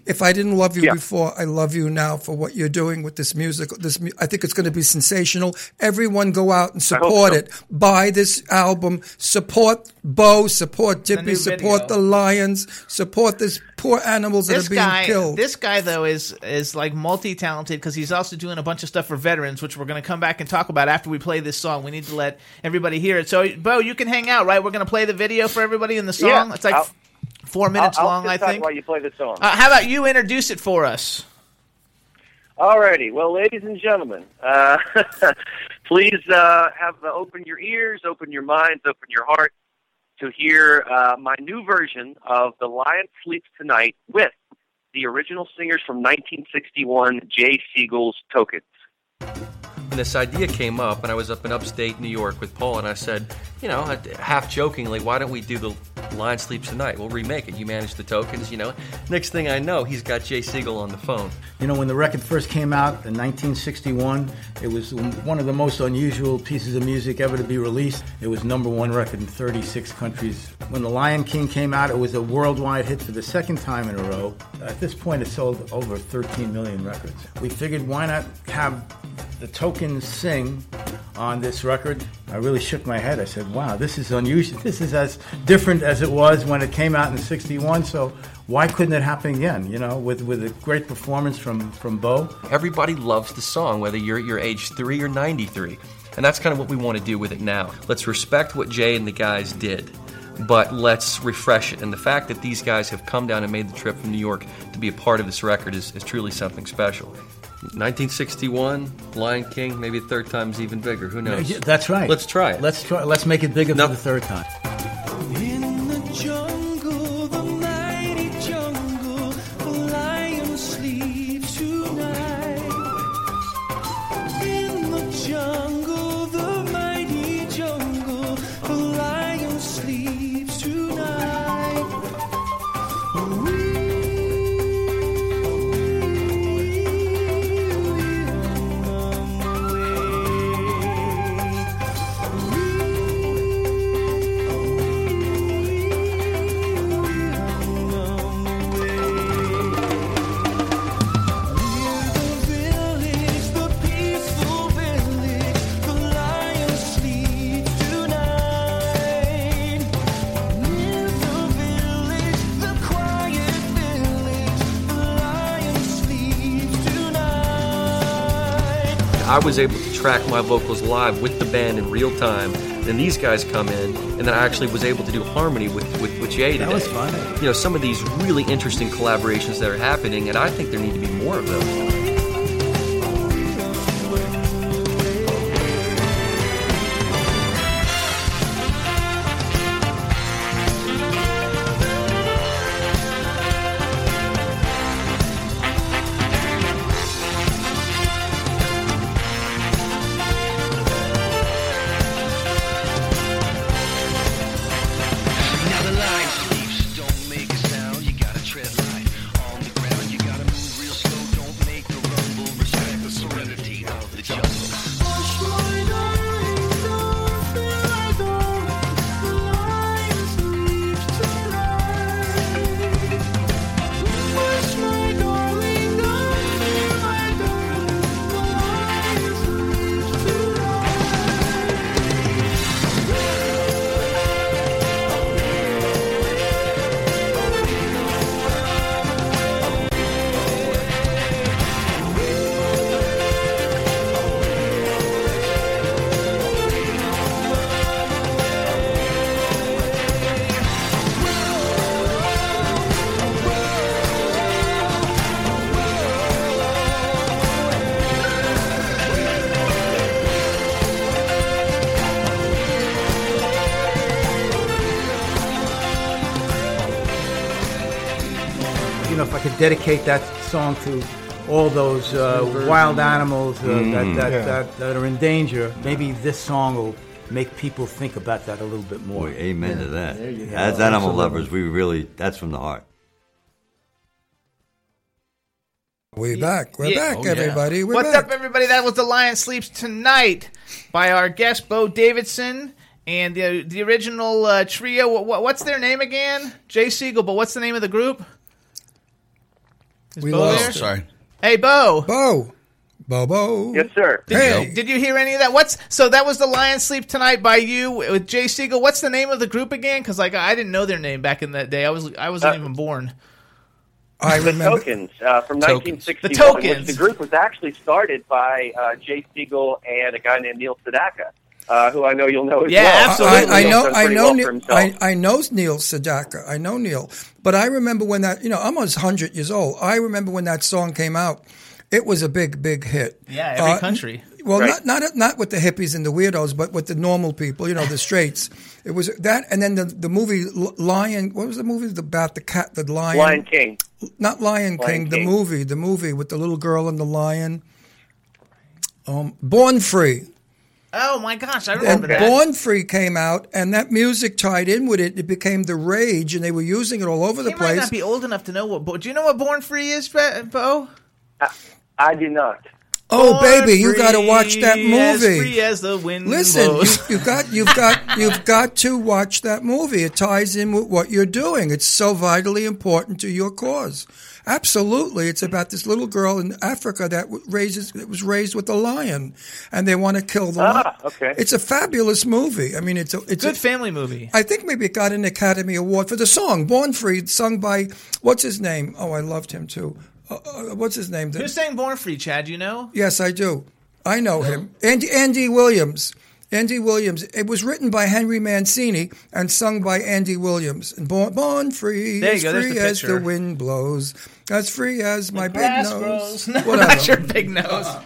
if I didn't love you Yeah. before, I love you now for what you're doing with this music. This, I think it's going to be sensational. Everyone, go out and support so. it. Buy this album. Support Beau. Support Tippi. new Support video. the Lions. Support this poor animals that are being guy, killed. this guy though is is like multi talented because he's also doing a bunch of stuff for veterans, which we're going to come back and talk about after we play this song. We need to let everybody hear it. So, Beau, you can hang out, right? We're going to play the video for everybody in the song. Yeah, it's like I'll- f- four minutes I'll, long, I'll I think. While you play the song. Uh, how about you introduce it for us? Alrighty, well, ladies and gentlemen, uh, please uh, have uh, open your ears, open your minds, open your heart to hear uh, my new version of "The Lion Sleeps Tonight" with the original singers from 1961, Jay Siegel's Tokens. And this idea came up, and I was up in upstate New York with Paul, and I said, you know, half jokingly, why don't we do the Lion Sleeps Tonight? We'll remake it. You manage the tokens, you know. Next thing I know, he's got Jay Siegel on the phone. You know, when the record first came out in 1961, it was one of the most unusual pieces of music ever to be released. It was number one record in 36 countries. When The Lion King came out, it was a worldwide hit for the second time in a row. At this point, it sold over 13 million records. We figured, why not have the sing on this record? I really shook my head. I said, wow, this is unusual. This is as different as it was when it came out in 61, so why couldn't it happen again, you know, with, with a great performance from, from Beau? Everybody loves the song, whether you're you're age three or 93. And that's kind of what we want to do with it now. Let's respect what Jay and the guys did, but let's refresh it. And the fact that these guys have come down and made the trip from New York to be a part of this record is, is truly something special. 1961, Lion King, maybe third time's even bigger. Who knows? That's right. Let's try it. Let's try. Let's make it bigger No. for the third time. I was able to track my vocals live with the band in real time. Then these guys come in, and then I actually was able to do harmony with with, with Jay today. That was fun. You know, some of these really interesting collaborations that are happening, and I think there need to be more of them. Dedicate that song to all those uh, wild animals uh, that, that, Yeah. that, that are in danger, maybe this song will make people think about that a little bit more. Boy, amen to that. There go. As animal Absolutely. lovers, we really, that's from the heart. We're back. We're Yeah. back, Oh, yeah. everybody. We're What's back. up, everybody? That was The Lion Sleeps Tonight by our guest, Beau Davidson, and the, the original uh, trio. What, what's their name again? Jay Siegel, but what's the name of the group? Is We Beau lost there? it. Sorry. Hey, Beau. Beau. Bobo. Yes, sir. Did, Hey. you, did you hear any of that? What's so that was the Lion Sleep Tonight by you with Jay Siegel. What's the name of the group again? Because like I didn't know their name back in that day. I was I wasn't Uh, even born. I The remember. Tokens uh, from Tokens. 1961. The Tokens. The group was actually started by uh, Jay Siegel and a guy named Neil Sedaka, uh, who I know you'll know as Yeah, well. absolutely. I, I know, I know, well for Neil. I, I know Neil Sedaka. I know Neil, but I remember when that, you know, I'm almost hundred years old. I remember when that song came out. It was a big, big hit. Yeah, every Uh, country. Well, Right. not not not with the hippies and the weirdos, but with the normal people. You know, the straights. It was that, and then the the movie Lion. What was the movie about the cat, the lion? Lion King. Not Lion, Lion King, The movie, the movie with the little girl and the lion. Um, Born Free. Oh my gosh, I And remember that. Born Free came out, and that music tied in with it. It became the rage, and they were using it all over the You might place. not be old enough to know what. Beau- Do you know what Born Free is, Fe- Beau? I do not. oh, Born baby, you got to watch that free, As movie. free as the wind Listen, blows. you've got you've got you've got to watch that movie. It ties in with what you're doing. It's so vitally important to your cause. Absolutely, it's about this little girl in Africa that raises that was raised with a lion, and they want to kill the lion. Ah, okay. It's a fabulous movie. I mean, it's a it's Good a, family movie. I think maybe it got an Academy Award for the song "Born Free," sung by what's his name? Oh, I loved him too. Uh, uh, what's his name? Who sang Born Free, Chad? You know? Yes, I do. I know him. Andy, Andy Williams. Andy Williams. It was written by Henry Mancini and sung by Andy Williams. And born, born free, There you as go, free the as the wind blows, as free as my big nose. grows. Whatever. Not your big nose. Uh-uh.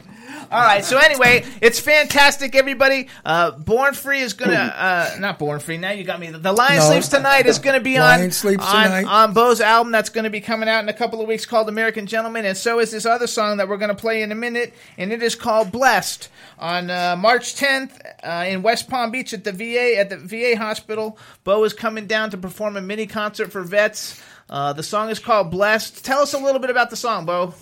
All right. So anyway, it's fantastic, everybody. Uh, Born Free is gonna uh, not Born Free. Now you got me. The Lion No. Sleeps Tonight is gonna be Lion on Sleeps on, Tonight. on Beau's album that's gonna be coming out in a couple of weeks called American Gentleman, and so is this other song that we're gonna play in a minute, and it is called Blessed. On uh, March 10th uh, in West Palm Beach at the VA at the VA hospital, Beau is coming down to perform a mini concert for vets. Uh, the song is called Blessed. Tell us a little bit about the song, Beau.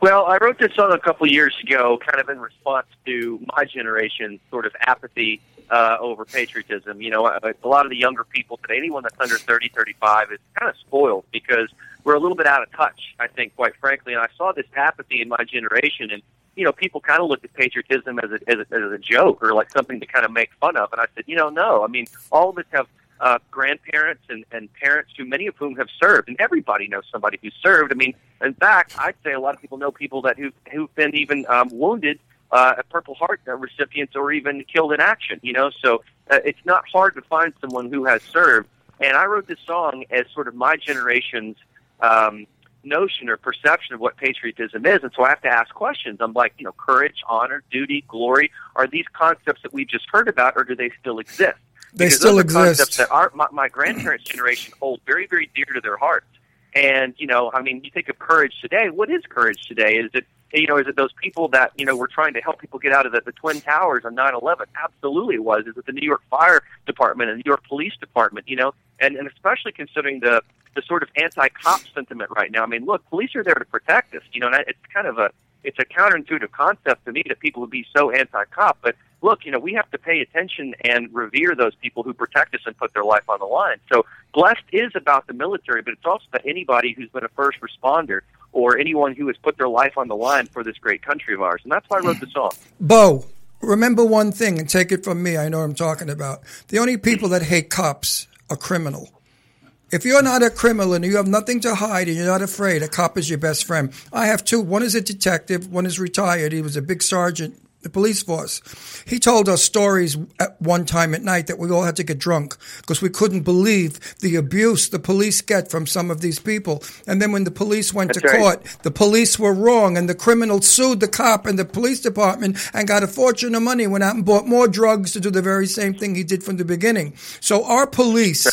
Well, I wrote this song a couple years ago, kind of in response to my generation's sort of apathy uh, over patriotism. You know, a, lot of the younger people today, anyone that's under 30, 35, is kind of spoiled because we're a little bit out of touch, I think, quite frankly. And I saw this apathy in my generation, and you know, people kind of looked at patriotism as a, as a as a joke or like something to kind of make fun of. And I said, you know, no. I mean, all of us have uh, grandparents and, and parents who many of whom have served, and everybody knows somebody who served. I mean, in fact, I'd say a lot of people know people that who've, who've been even um, wounded, uh, Purple Heart uh, recipients, or even killed in action. You know, so uh, it's not hard to find someone who has served. And I wrote this song as sort of my generation's um, notion or perception of what patriotism is. And so I have to ask questions. I'm like, you know, courage, honor, duty, glory. Are these concepts that we've just heard about, or do they still exist? They still are concepts exist. that our, my, my grandparents' generation hold very, very dear to their hearts. And you know, I mean, you think of courage today. What is courage today? Is it you know, is it those people that you know were trying to help people get out of the, the twin towers on nine eleven? Absolutely, it was. Is it the New York Fire Department and the New York Police Department? You know, and and especially considering the the sort of anti-cop sentiment right now. I mean, look, police are there to protect us. You know, and I- it's kind of a it's a counterintuitive concept to me that people would be so anti-cop. But look, you know, we have to pay attention and revere those people who protect us and put their life on the line. So blessed is about the military, but it's also about anybody who's been a first responder or anyone who has put their life on the line for this great country of ours. And that's why I wrote the song. Beau, remember one thing and take it from me. I know what I'm talking about. The only people that hate cops are criminal. If you're not a criminal and you have nothing to hide and you're not afraid, a cop is your best friend. I have two. One is a detective, one is retired. He was a big sergeant, the police force. He told us stories at one time at night that we all had to get drunk because we couldn't believe the abuse the police get from some of these people. And then when the police went That's to right. court, the police were wrong and the criminal sued the cop and the police department and got a fortune of money, went out and bought more drugs to do the very same thing he did from the beginning. So our police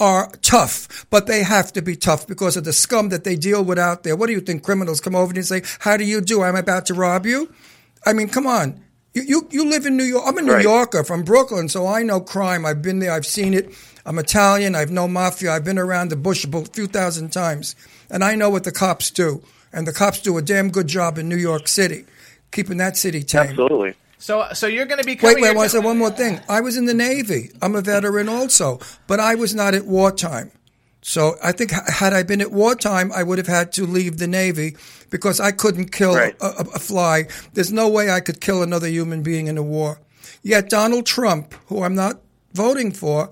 are tough, but they have to be tough because of the scum that they deal with out there. What do you think criminals come over and say, how do you do? I'm about to rob you? I mean, come on. You, you, you live in New York. I'm a New Right. Yorker from Brooklyn, so I know crime. I've been there. I've seen it. I'm Italian. I've known mafia. I've been around the bush a few thousand times. And I know what the cops do. And the cops do a damn good job in New York City, keeping that city tame. Absolutely. So, so you're going to be Wait, coming. wait, I here want to- to one more thing. I was in the Navy. I'm a veteran also, but I was not at wartime. So I think had I been at wartime, I would have had to leave the Navy because I couldn't kill Right. a, a, a fly. There's no way I could kill another human being in a war. Yet Donald Trump, who I'm not voting for,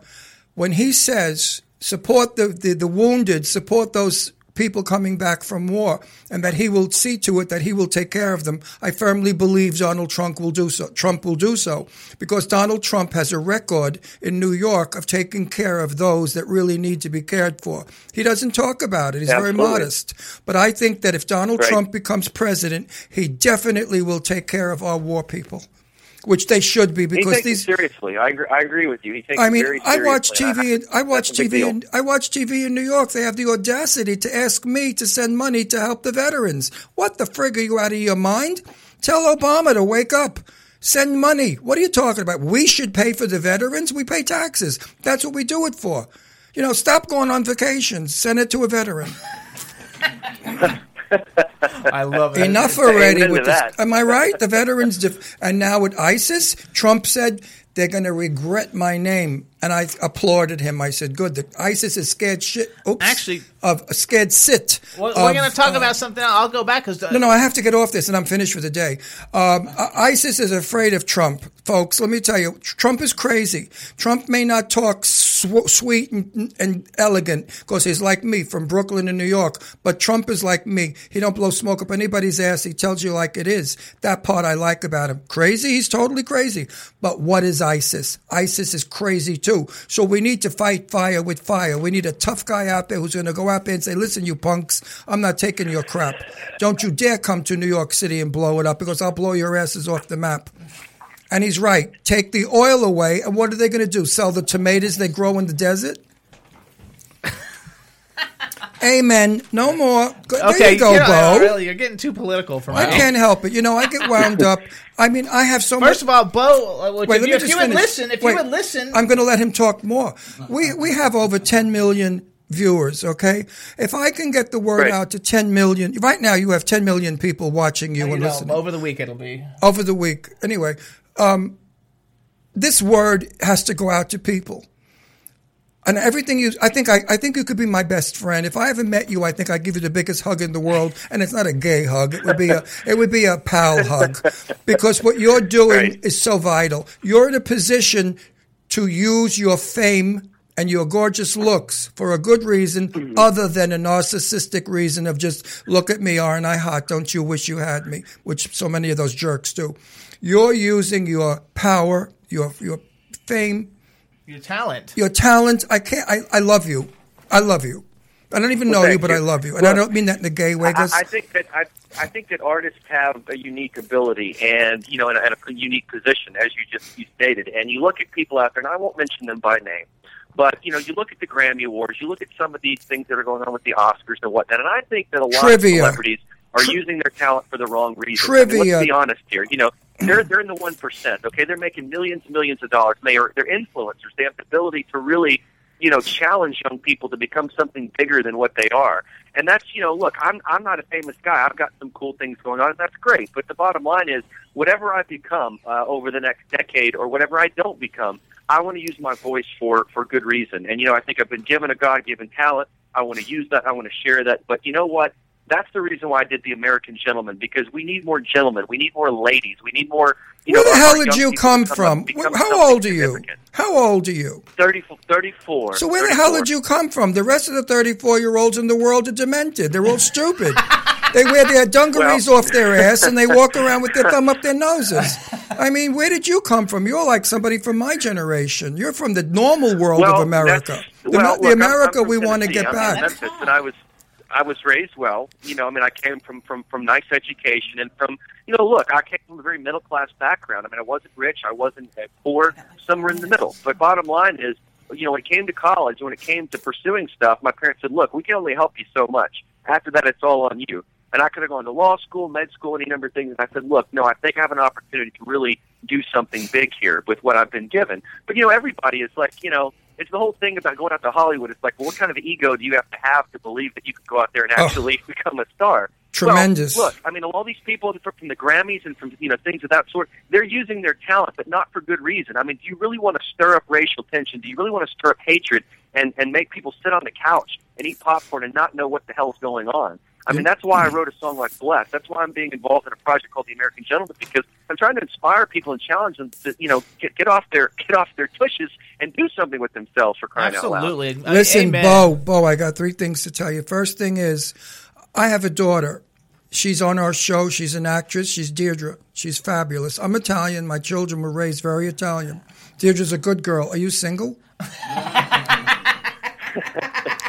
when he says support the, the, the wounded, support those people coming back from war, and that he will see to it that he will take care of them. I firmly believe Donald Trump will do so. Trump will do so because Donald Trump has a record in New York of taking care of those that really need to be cared for. He doesn't talk about it. He's very modest. But I think that if Donald Right. Trump becomes president, he definitely will take care of our war people, which they should be because these seriously. I agree, I agree with you. He takes I mean, I watch. TV. In, I watch that's TV. In, I watch TV in New York. They have the audacity to ask me to send money to help the veterans. What the frig are you out of your mind? Tell Obama to wake up. Send money. What are you talking about? We should pay for the veterans. We pay taxes. That's what we do it for. You know, stop going on vacations. Send it to a veteran. I love it. Enough already Amen with this. that. Am I right? The veterans, def- and now with ISIS, Trump said they're going to regret my name. And I applauded him. I said, "Good. The ISIS is scared shit. Oops, Actually- of scared sit. We're, of, we're going to talk uh, about something. else. I'll go back because no, no, I have to get off this, and I'm finished for the day. Um, ISIS is afraid of Trump, folks. Let me tell you, Trump is crazy. Trump may not talk sw- sweet and, and elegant because he's like me from Brooklyn and New York, but Trump is like me. He don't blow smoke up anybody's ass. He tells you like it is. That part I like about him. Crazy? He's totally crazy. But what is ISIS? ISIS is crazy too. So we need to fight fire with fire. We need a tough guy out there who's going to go out there and say, listen, you punks, I'm not taking your crap. Don't you dare come to New York City and blow it up because I'll blow your asses off the map. And he's right. Take the oil away, and what are they going to do? Sell the tomatoes they grow in the desert? Amen. No more. Go- okay, there you go, you know, Beau. Really, you're getting too political for me. I can't help it. You know, I get wound up. I mean, I have so much. First of all, Beau, uh, Wait, if let you, me if just you would listen, if Wait, you would listen, I'm going to let him talk more. We we have over 10 million viewers. Okay, if I can get the word Right. out to 10 million, right now you have 10 million people watching you you and know, listening over the week it'll be. over the week. Anyway, um, this word has to go out to people. And everything you, I think, I, I think you could be my best friend. If I ever met you, I think I'd give you the biggest hug in the world. And it's not a gay hug; it would be a, it would be a pal hug, because what you're doing is so vital. You're in a position to use your fame and your gorgeous looks for a good reason, mm-hmm. other than a narcissistic reason of just look at me, aren't I hot? Don't you wish you had me? Which so many of those jerks do. You're using your power, your your fame, Your talent. your talent. I can't. I, I love you. I love you. I don't even Well, know you, but you. I love you, and I don't mean that in a gay way. I, 'cause- I think that I, I think that artists have a unique ability and you know and, a- and a unique position as you just you stated. And you look at people out there, and I won't mention them by name, but you know you look at the Grammy Awards, you look at some of these things that are going on with the Oscars and whatnot, and I think that a lot Trivia. of celebrities are using their talent for the wrong reasons. Trivia. I mean, let's be honest here. You know, they're they're in the one percent. Okay, they're making millions and millions of dollars. They are they're influencers. They have the ability to really you know challenge young people to become something bigger than what they are. And that's you know, look, I'm I'm not a famous guy. I've got some cool things going on, and that's great. But the bottom line is, whatever I become uh, over the next decade, or whatever I don't become, I want to use my voice for for good reason. And you know, I think I've been given a God given talent. I want to use that. I want to share that. But you know what? That's the reason why I did the American Gentleman because we need more gentlemen. We need more ladies. We need more. You Where know, the hell did you come from? How old are you? How old are you? 30, 34. So where the hell did you come from? The rest of the 34 year olds in the world are demented. They're all stupid. they wear their dungarees off their ass and they walk around with their thumb up their noses. I mean, where did you come from? You're like somebody from my generation. You're from the normal world well, of America. The, well, the look, I'm- America I'm we want to get I'm in back. Memphis, and I was I was raised well. You know, I mean, I came from from from nice education and from you know, look, I came from a very middle class background. I mean, I wasn't rich, I wasn't poor, somewhere in the middle. But bottom line is, you know, when it came to college, when it came to pursuing stuff, my parents said, "Look, we can only help you so much. After that, it's all on you." And I could have gone to law school, med school, any number of things. And I said, "Look, no, I think I have an opportunity to really do something big here with what I've been given." But you know, everybody is like, you know, it's the whole thing about going out to Hollywood. It's like, well, what kind of ego do you have to have to believe that you can go out there and Oh. actually become a star? Tremendous. Well, look, I mean, all these people from the Grammys and from you know things of that sort, they're using their talent, but not for good reason. I mean, do you really want to stir up racial tension? Do you really want to stir up hatred and and make people sit on the couch and eat popcorn and not know what the hell's going on? I mean, that's why I wrote a song like "Blessed." That's why I'm being involved in a project called "The American Gentleman" because I'm trying to inspire people and challenge them to, you know, get, get off their get off their tushes and do something with themselves for crying out loud. Absolutely. Listen, Amen. Beau, Beau, I got three things to tell you. First thing is, I have a daughter. She's on our show. She's an actress. She's Deirdre. She's fabulous. I'm Italian. My children were raised very Italian. Deirdre's a good girl. Are you single?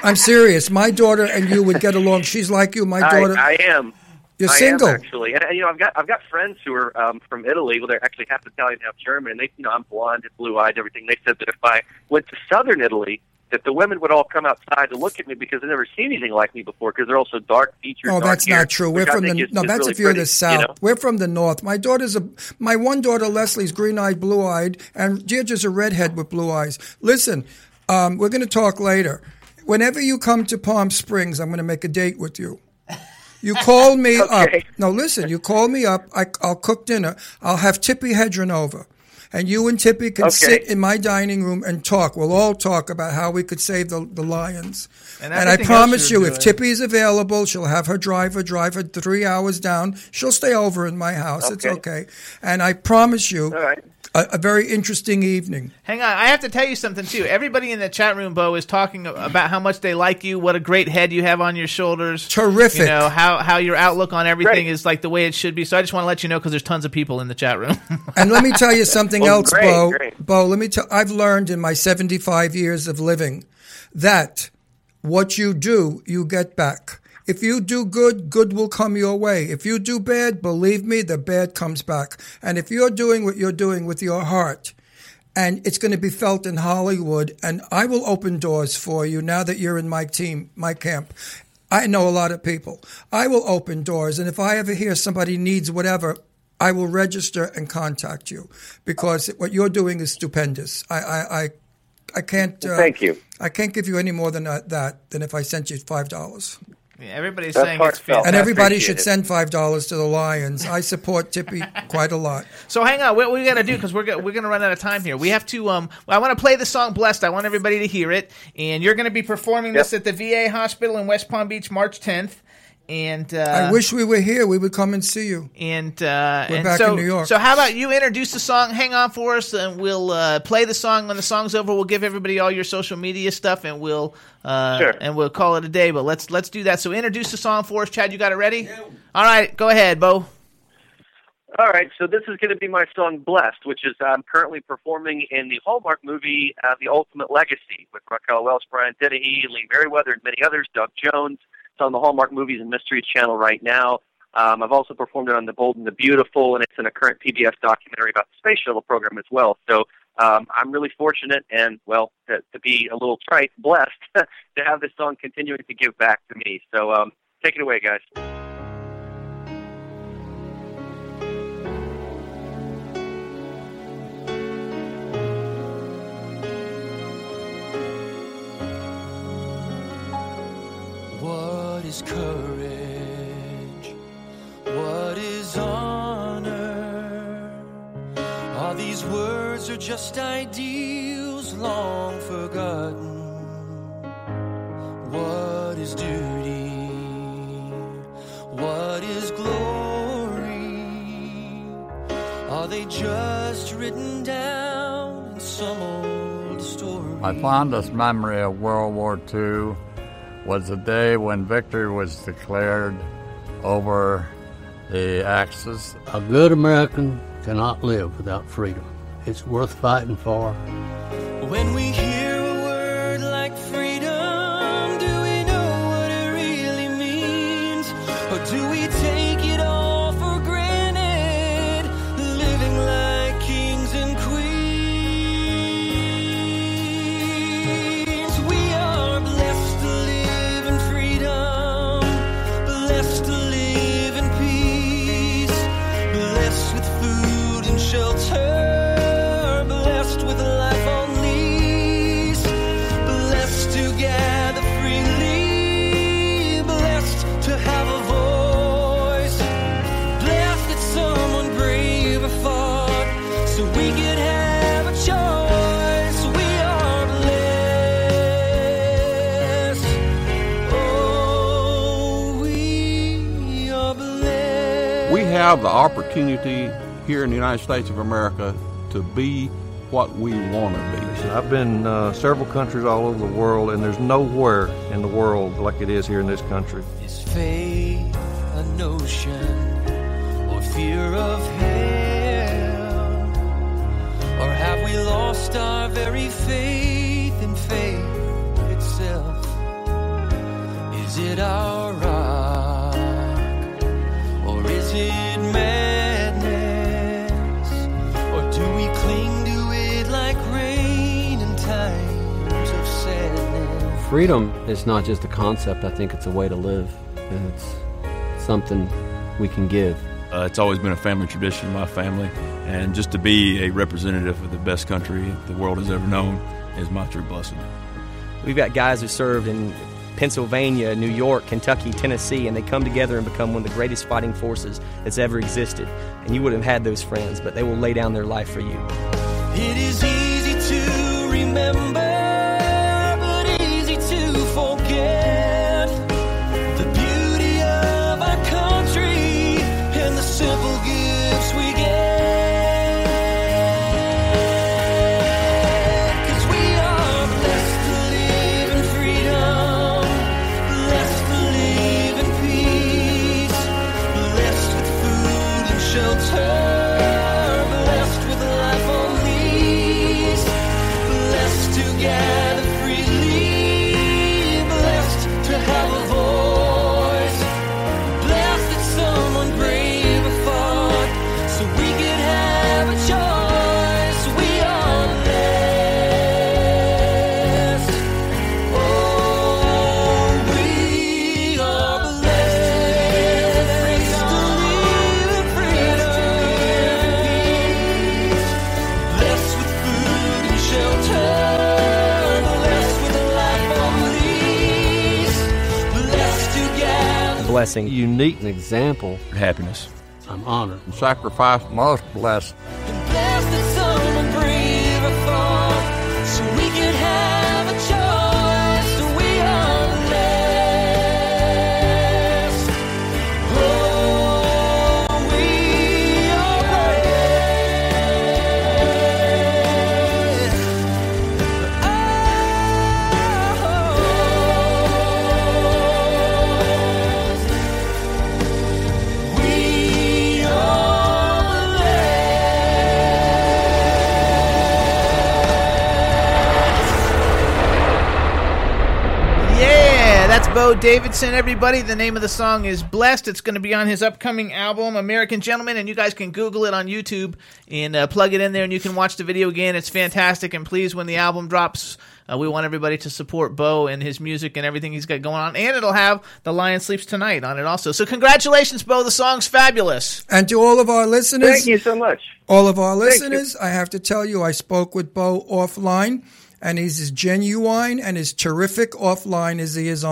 I'm serious. My daughter and you would get along. She's like you. My daughter. I, I am. You're I single. am actually, and, and you know, I've got I've got friends who are um, from Italy. Well, they're actually half Italian, half German, and they, you know, I'm blonde, and blue eyed, everything. They said that if I went to southern Italy, that the women would all come outside to look at me because they've never seen anything like me before. Because they're all so dark featured. Oh, that's hair, not true. We're from the is- no. is That's really if you're in pretty, the south. You know? We're from the north. My daughter's a my one daughter Leslie's green eyed, blue eyed, and Deirdre's a redhead with blue eyes. Listen, um, we're going to talk later. Whenever you come to Palm Springs, I'm going to make a date with you. You call me up. No, listen. You call me up. I, I'll cook dinner. I'll have Tippi Hedren over. and you and Tippi can Okay. sit in my dining room and talk. We'll all talk about how we could save the, the lions. And And, I promise you, you're if doing. Tippi's available, she'll have her driver drive her three hours down. She'll stay over in my house. It's Okay. okay. And I promise you, All right. A, a very interesting evening. Hang on, I have to tell you something too. Everybody in the chat room, Beau, is talking about how much they like you, what a great head you have on your shoulders. Terrific. You know how how your outlook on everything Great. is like the way it should be. So I just want to let you know because there's tons of people in the chat room. And let me tell you something Well, else, great, Beau. great. Beau, let me tell. I've learned in my 75 years of living that what you do, you get back. If you do good, good will come your way. If you do bad, believe me, the bad comes back. And if you're doing what you're doing with your heart, and it's going to be felt in Hollywood, and I will open doors for you now that you're in my team, my camp. I know a lot of people. I will open doors, and if I ever hear somebody needs whatever, I will register and contact you because what you're doing is stupendous. I, I, I, I can't. Uh, Thank you. I can't give you any more than that, that than if I sent you five dollars. Yeah, Everybody's That's saying it's heartfelt. fantastic. And everybody should send five dollars to the Lions. I support Tippi quite a lot. So hang on, what we got to do because we're go- we're gonna run out of time here. We have to. Um, I want to play the song "Blessed." I want everybody to hear it, and you're going to be performing this at the VA hospital in West Palm Beach, March 10th. And uh, I wish we were here. We would come and see you. And uh, We're and back so, in New York. So how about you introduce the song? Hang on for us, and we'll uh, play the song. When the song's over, we'll give everybody all your social media stuff, and we'll uh, Sure. and we'll call it a day. But let's let's do that. So introduce the song for us, Chad. You got it ready? All right, go ahead, Beau. All right, so this is going to be my song "Blessed," which is I'm currently performing in the Hallmark movie uh, "The Ultimate Legacy" with Raquel Welch, Brian Dennehy, Lee Meriwether, and many others. Doug Jones. It's on the Hallmark Movies and Mysteries channel right now. Um, I've also performed it on The Bold and the Beautiful, and it's in a current PBS documentary about the space shuttle program as well. So um, I'm really fortunate and, well, to, to be a little trite, blessed to have this song continuing to give back to me. So um, take it away, guys. What is courage? What is honor? Are these words or just ideals long forgotten? What is duty? What is glory? Are they just written down in some old story? My fondest memory of World War II was the day when victory was declared over the Axis. A good American cannot live without freedom. It's worth fighting for. When we hear here in the United States of America to be what we want to be. I've been uh, several countries all over the world, and there's nowhere in the world like it is here in this country. Is faith a notion or fear of hell? Or have we lost our very faith in faith itself? Is it our rock or is it Freedom is not just a concept, I think it's a way to live. And it's something we can give. Uh, it's always been a family tradition in my family, and just to be a representative of the best country the world has ever known is my true blessing. We've got guys who served in Pennsylvania, New York, Kentucky, Tennessee, and they come together and become one of the greatest fighting forces that's ever existed. And you wouldn't have had those friends, but they will lay down their life for you. It is easy to remember, Blessing. Unique an example. Of happiness. I'm honored. Sacrifice. Most blessed. Blessed Beau Davidson, everybody. The name of the song is Blessed. It's going to be on his upcoming album, American Gentleman, and you guys can Google it on YouTube and uh, plug it in there, and you can watch the video again. It's fantastic. And please, when the album drops, uh, we want everybody to support Beau and his music and everything he's got going on. And it'll have The Lion Sleeps Tonight on it also. So, congratulations, Beau. The song's fabulous. And to all of our listeners, Thank you so much. All of our listeners, I have to tell you, I spoke with Beau offline, and he's as genuine and as terrific offline as he is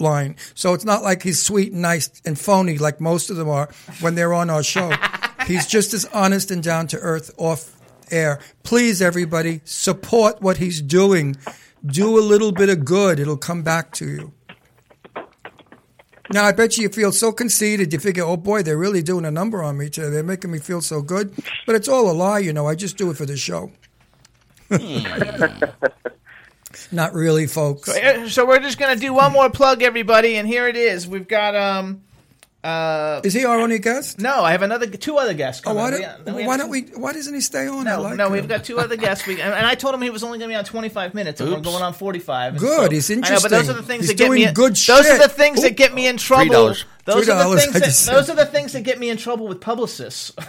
online. So it's not like he's sweet and nice and phony like most of them are when they're on our show. he's just as honest and down to earth off air. Please, everybody, support what he's doing. Do a little bit of good; it'll come back to you. Now, I bet you you feel so conceited. You figure, oh boy, they're really doing a number on me today. They're making me feel so good. But it's all a lie, you know. I just do it for the show. Hmm. Not really, folks. So, uh, so we're just going to do one more plug, everybody, and here it is. We've got um. Uh, Is he our only guest? No, I have another two other guests. Oh, Coming. why, don't, we why don't we? Why doesn't he stay on? I No, like no, him. we've got two other guests. We, and and I told him he was only going to be on 25 minutes, and we're going on 45. Good, so- he's I know, but those interesting. are the things He's that get me. In, good those are the things that get me in trouble. $3. Those $3, the things that those are the things that get me in trouble with publicists.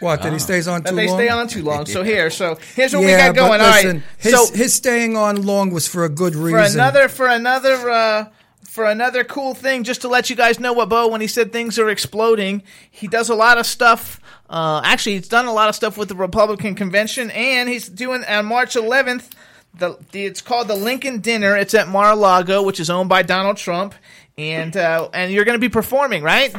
What? That he stays on too that they long? stay on too long. So here, so here's what yeah, we got going. But listen, right, his, so his staying on long was for a good reason. for reason. another for another uh, for another cool thing, just to let you guys know what Beau when he said things are exploding, he does a lot of stuff. Uh, actually, he's done a lot of stuff with the Republican convention, and he's doing on March 11th. The, the it's called the Lincoln Dinner. It's at Mar-a-Lago, which is owned by Donald Trump, and uh, and you're going to be performing, right?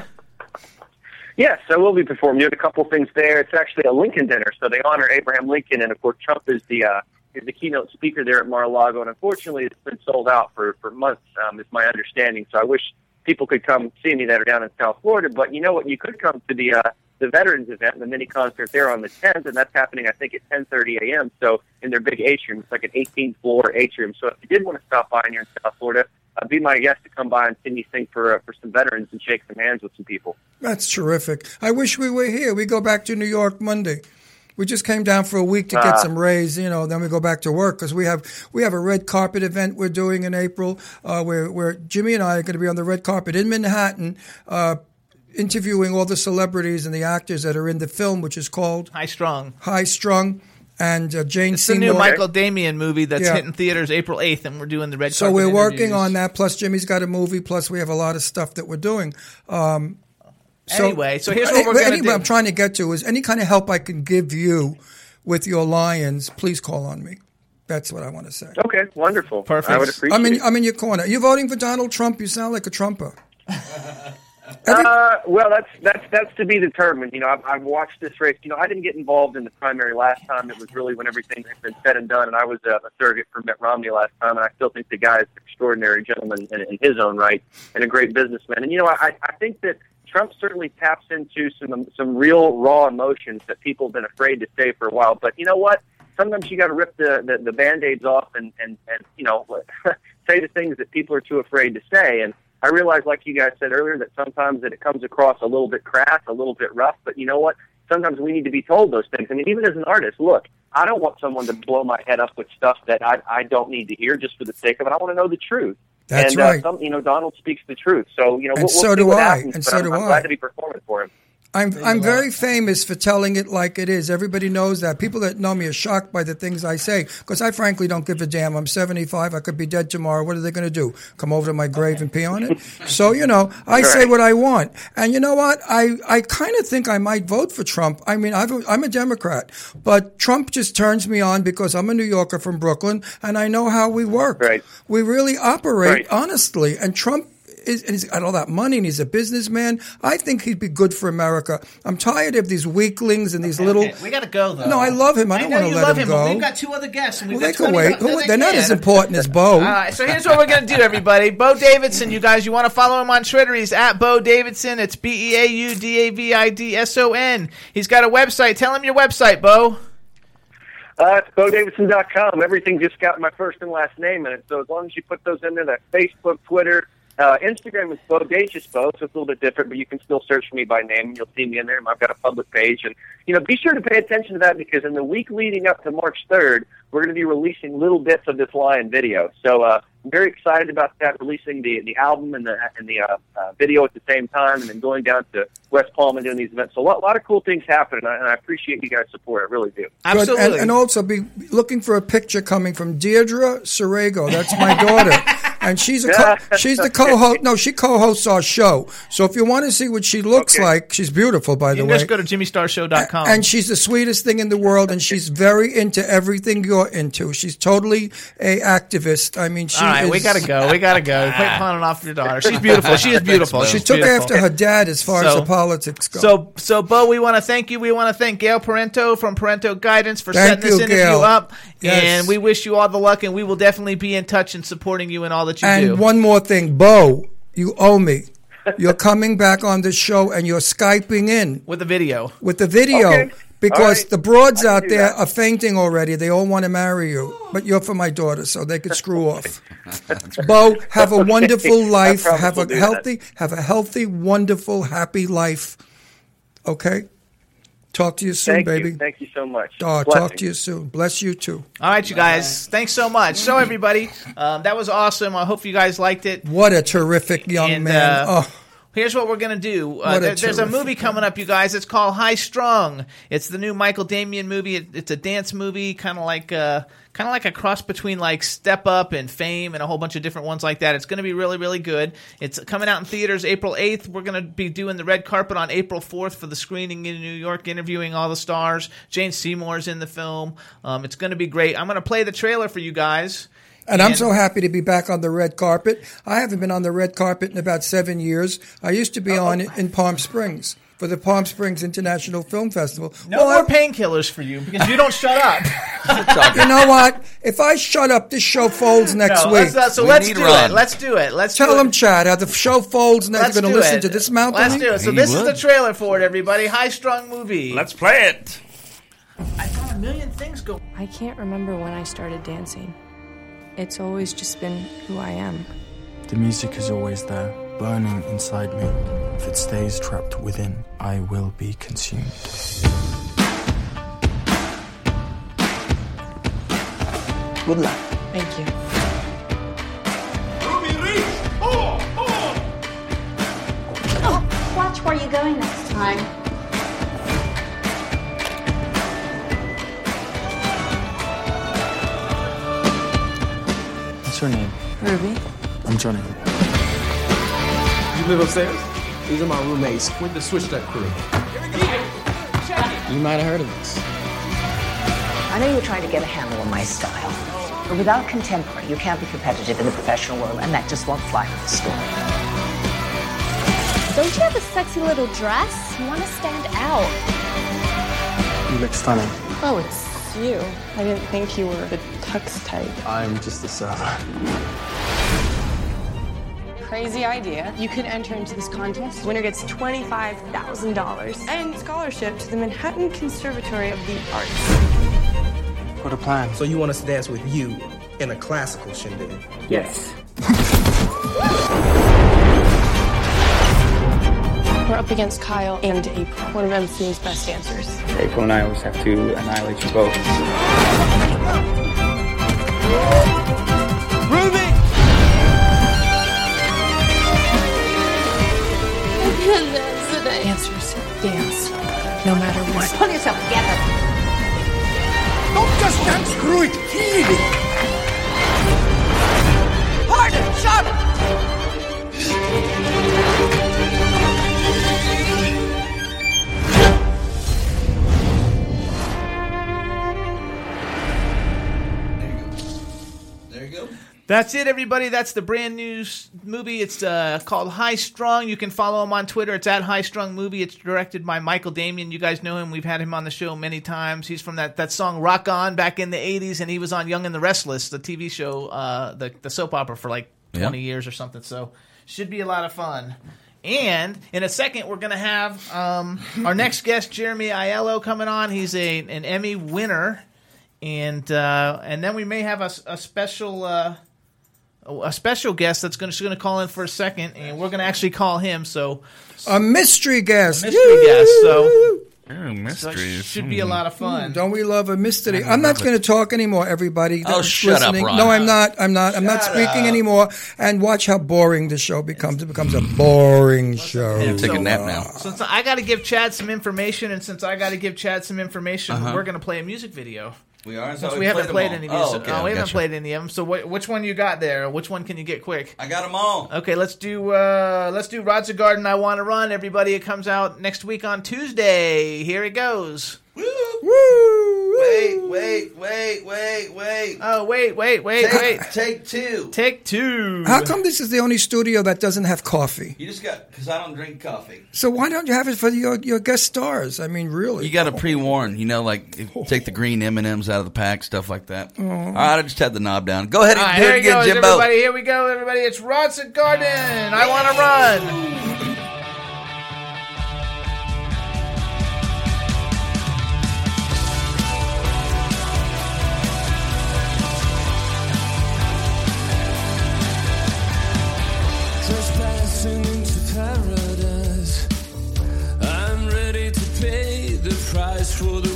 Yes, I will be performing. There's a couple things there. It's actually a Lincoln dinner, so they honor Abraham Lincoln, and of course Trump is the uh, is the keynote speaker there at Mar-a-Lago. And unfortunately, it's been sold out for for months. Um, is my understanding. So I wish people could come see me that are down in South Florida. But you know what? You could come to the uh, the Veterans event, the mini concert there on the 10th, and that's happening I think at 10:30 a.m. So in their big atrium, it's like an 18th floor atrium. So if you did want to stop by here in South Florida, uh, be my guest to come by and see me sing for uh, for some veterans and shake some hands with some people. That's terrific. I wish we were here. We go back to New York Monday. We just came down for a week to get Ah. some rays, you know. Then we go back to work because we have we have a red carpet event we're doing in April. Uh, where where Jimmy and I are going to be on the red carpet in Manhattan, uh, interviewing all the celebrities and the actors that are in the film, which is called High Strung. High Strung, and uh, Jane It's the new Michael Damian movie that's Yeah. hitting theaters April 8th, and we're doing the red. So we're working interviews. on that. Plus, Jimmy's got a movie. Plus, we have a lot of stuff that we're doing. Um, Anyway, so here's what we're Any- do. I'm trying to get to is any kind of help I can give you with your lions. Please call on me. That's what I want to say. Okay, wonderful. Perfect. I would appreciate I'm in, it. I'm in your corner. You're voting for Donald Trump? You sound like a Trumper. Uh, well, that's that's that's to be determined. You know, I've, I've watched this race. You know, I didn't get involved in the primary last time. It was really when everything had been said and done, and I was uh, a surrogate for Mitt Romney last time. And I still think the guy is an extraordinary gentleman in, in his own right and a great businessman. And you know, I, I think that Trump certainly taps into some some real raw emotions that people have been afraid to say for a while. But you know what? Sometimes you got to rip the, the the band-aids off and and and you know say the things that people are too afraid to say. And I realize, like you guys said earlier, that sometimes that it comes across a little bit crass, a little bit rough. But you know what? Sometimes we need to be told those things. I mean, even as an artist, look, I don't want someone to blow my head up with stuff that I I don't need to hear just for the sake of it. I want to know the truth. That's and, right. Uh, some, you know, Donald speaks the truth. So you know, And we'll, we'll so see do I, happens, and so I'm, do I'm I. glad to be performing for him. I'm I'm very famous for telling it like it is. Everybody knows that. People that know me are shocked by the things I say because I frankly don't give a damn. I'm 75. I could be dead tomorrow. What are they going to do? Come over to my grave and pee on it? So you know, I say what I want. And you know what? I I kind of think I might vote for Trump. I mean, I've, I'm a Democrat, but Trump just turns me on because I'm a New Yorker from Brooklyn and I know how we work. Right. We really operate Right. honestly. And Trump is, and he's got all that money and he's a businessman. I think he'd be good for America. I'm tired of these weaklings and these little. We got to go though. No, I love him. I don't want to you let love him him, but go. we've got two other guests. And we've Well, they got can 20 wait. No, Who- They're not as important as Beau. All right, so here's what we're gonna do, everybody. Beau Davidson, you guys, you want to follow him on Twitter? He's at Beau Davidson. It's B E A U D A V I D S O N. He's got a website. Tell him your website, Beau. Uh, it's BeauDavidson.com. Everything just got my first and last name in it. So as long as you put those in there, that Facebook, Twitter, uh, Instagram is Bodacious Beau, so it's a little bit different, but you can still search for me by name. and You'll see me in there. I've got a public page. And, you know, be sure to pay attention to that because in the week leading up to March 3rd, we're going to be releasing little bits of this lion video. So uh, I'm very excited about that, releasing the, the album and the, and the uh, uh, video at the same time, and then going down to West Palm and doing these events. So a lot, lot of cool things happen, and I, and I appreciate you guys' support. I really do. Good. And, and also be looking for a picture coming from Deirdre Sorego. That's my daughter. And she's a co- she's the co-host. No, she co-hosts our show. So if you want to see what she looks like, she's beautiful, by You the can way. just go to jimmystarshow.com. And she's the sweetest thing in the world, and she's very into everything you're into. She's totally a activist. I mean, she All right, is, we gotta go. We gotta go. Quit clowning off your daughter. She's beautiful. She is beautiful. She took beautiful. after her dad as far as the politics go. So, so Beau, we want to thank you. We want to thank Gail Parento from Parento Guidance for Thank setting this interview Gail. up, Yes. and we wish you all the luck. And we will definitely be in touch and supporting you in all that you and do. And one more thing, Beau, you owe me. You're coming back on the show, and you're skyping in with the video. with the video. Okay. Because All right. the broads out there that. are fainting already. They all want to marry you, but you're for my daughter, so they could screw off. Beau, have a Okay. wonderful life. Have a do that. healthy, have a healthy, wonderful, happy life. Okay. Talk to you soon, Thank baby. you. Thank you so much. Oh, talk to you soon. Bless you too. all right, you guys. Thanks so much. So, everybody, um, that was awesome. I hope you guys liked it. What a terrific young And, man. uh, oh. Here's what we're gonna do. Uh, a there- there's a movie coming up, you guys. It's called High Strung. It's the new Michael Damian movie. It, it's a dance movie, kind of like uh, kind of like a cross between like Step Up and Fame and a whole bunch of different ones like that. It's gonna be really really good. It's coming out in theaters April 8th. We're gonna be doing the red carpet on April 4th for the screening in New York, interviewing all the stars. Jane Seymour's in the film. Um, it's gonna be great. I'm gonna play the trailer for you guys. And I'm so happy to be back on the red carpet. I haven't been on the red carpet in about seven years. I used to be oh. on it in Palm Springs for the Palm Springs International Film Festival. No more painkillers for you because you don't shut up. you know what? If I shut up, this show folds next No, uh, week. let's not- so let's do it. Let's do it. Let's tell do it. them, Chad, how the show folds next. Let's They're going to listen it. to this mouth. Let's do it. So this is the trailer for it, everybody. High strung movie. Let's play it. I got a million things going. I can't remember when I started dancing. It's always just been who I am. The music is always there, burning inside me. If it stays trapped within, I will be consumed. Good luck. Thank you. Oh, watch where you're going next time. What's your name? Ruby. I'm Johnny. You live upstairs? These are my roommates with the Switch Step crew. You might have heard of us. I know you're trying to get a handle on my style. But without contemporary, you can't be competitive in the professional world, and that just won't fly with the store. Don't you have a sexy little dress? You want to stand out. You look stunning. Oh, it's you. I didn't think you were the tux type. I'm just a server. Crazy idea. You can enter into this contest. Winner gets $25,000 and scholarship to the Manhattan Conservatory of the Arts. What a plan. So you want us to dance with you in a classical shindig? Yes. We're up against Kyle and April, one of MC's best dancers. April and I always have to annihilate you both. Ruby! Dancers dance, no matter what. Pull yourself together. Don't just dance, screw it, feel it. Harder, sharper. Go. That's it, everybody. That's the brand new movie. It's uh, called High Strung. You can follow him on Twitter. It's at High Strung Movie. It's directed by Michael Damian. You guys know him. We've had him on the show many times. He's from that, that song Rock On back in the 80s, and he was on Young and the Restless, the TV show, uh, the, the soap opera for like 20 years or something. So, should be a lot of fun. And in a second, we're going to have um, our next guest, Jaremy Aiello, coming on. He's a an Emmy winner, and uh, and then we may have a, s- a special uh, a special guest that's going to call in for a second, and we're going to actually call him. So A mystery guest. mystery guest. So Oh, so should be a lot of fun. Don't we love a mystery? I'm not going to talk anymore, everybody. Oh, that's shut up. Ron. No, I'm not. I'm not. I'm not speaking up. anymore. And watch how boring the show becomes. It becomes a boring show. Yeah, take a nap uh, now. Since I got to give Chad some information, and since I got to give Chad some information, Uh-huh. we're going to play a music video. We are. Since So we haven't played all. any Oh, music, okay, oh, we haven't gotcha. played any of them. So wh- which one you got there? Which one can you get quick? I got them all. Okay, let's do uh let's do Rods of Garden. I want to run. Everybody, it comes out next week on Tuesday. Here it goes. Wait, wait, wait, wait, wait. Oh wait, wait, wait, Take- wait. Take two. Take two. How come this is the only studio that doesn't have coffee? You just got because I don't drink coffee. So why don't you have it for your, your guest stars? I mean, really. You got to pre-warn. You know, like if- take the oh. green M and M's out of the pack, stuff like that. Oh. All right, I just had the knob down. Go ahead and All right, do here it it again, goes, Jimbo. everybody. Here we go, everybody. It's Rods of Garden. I want to run. For the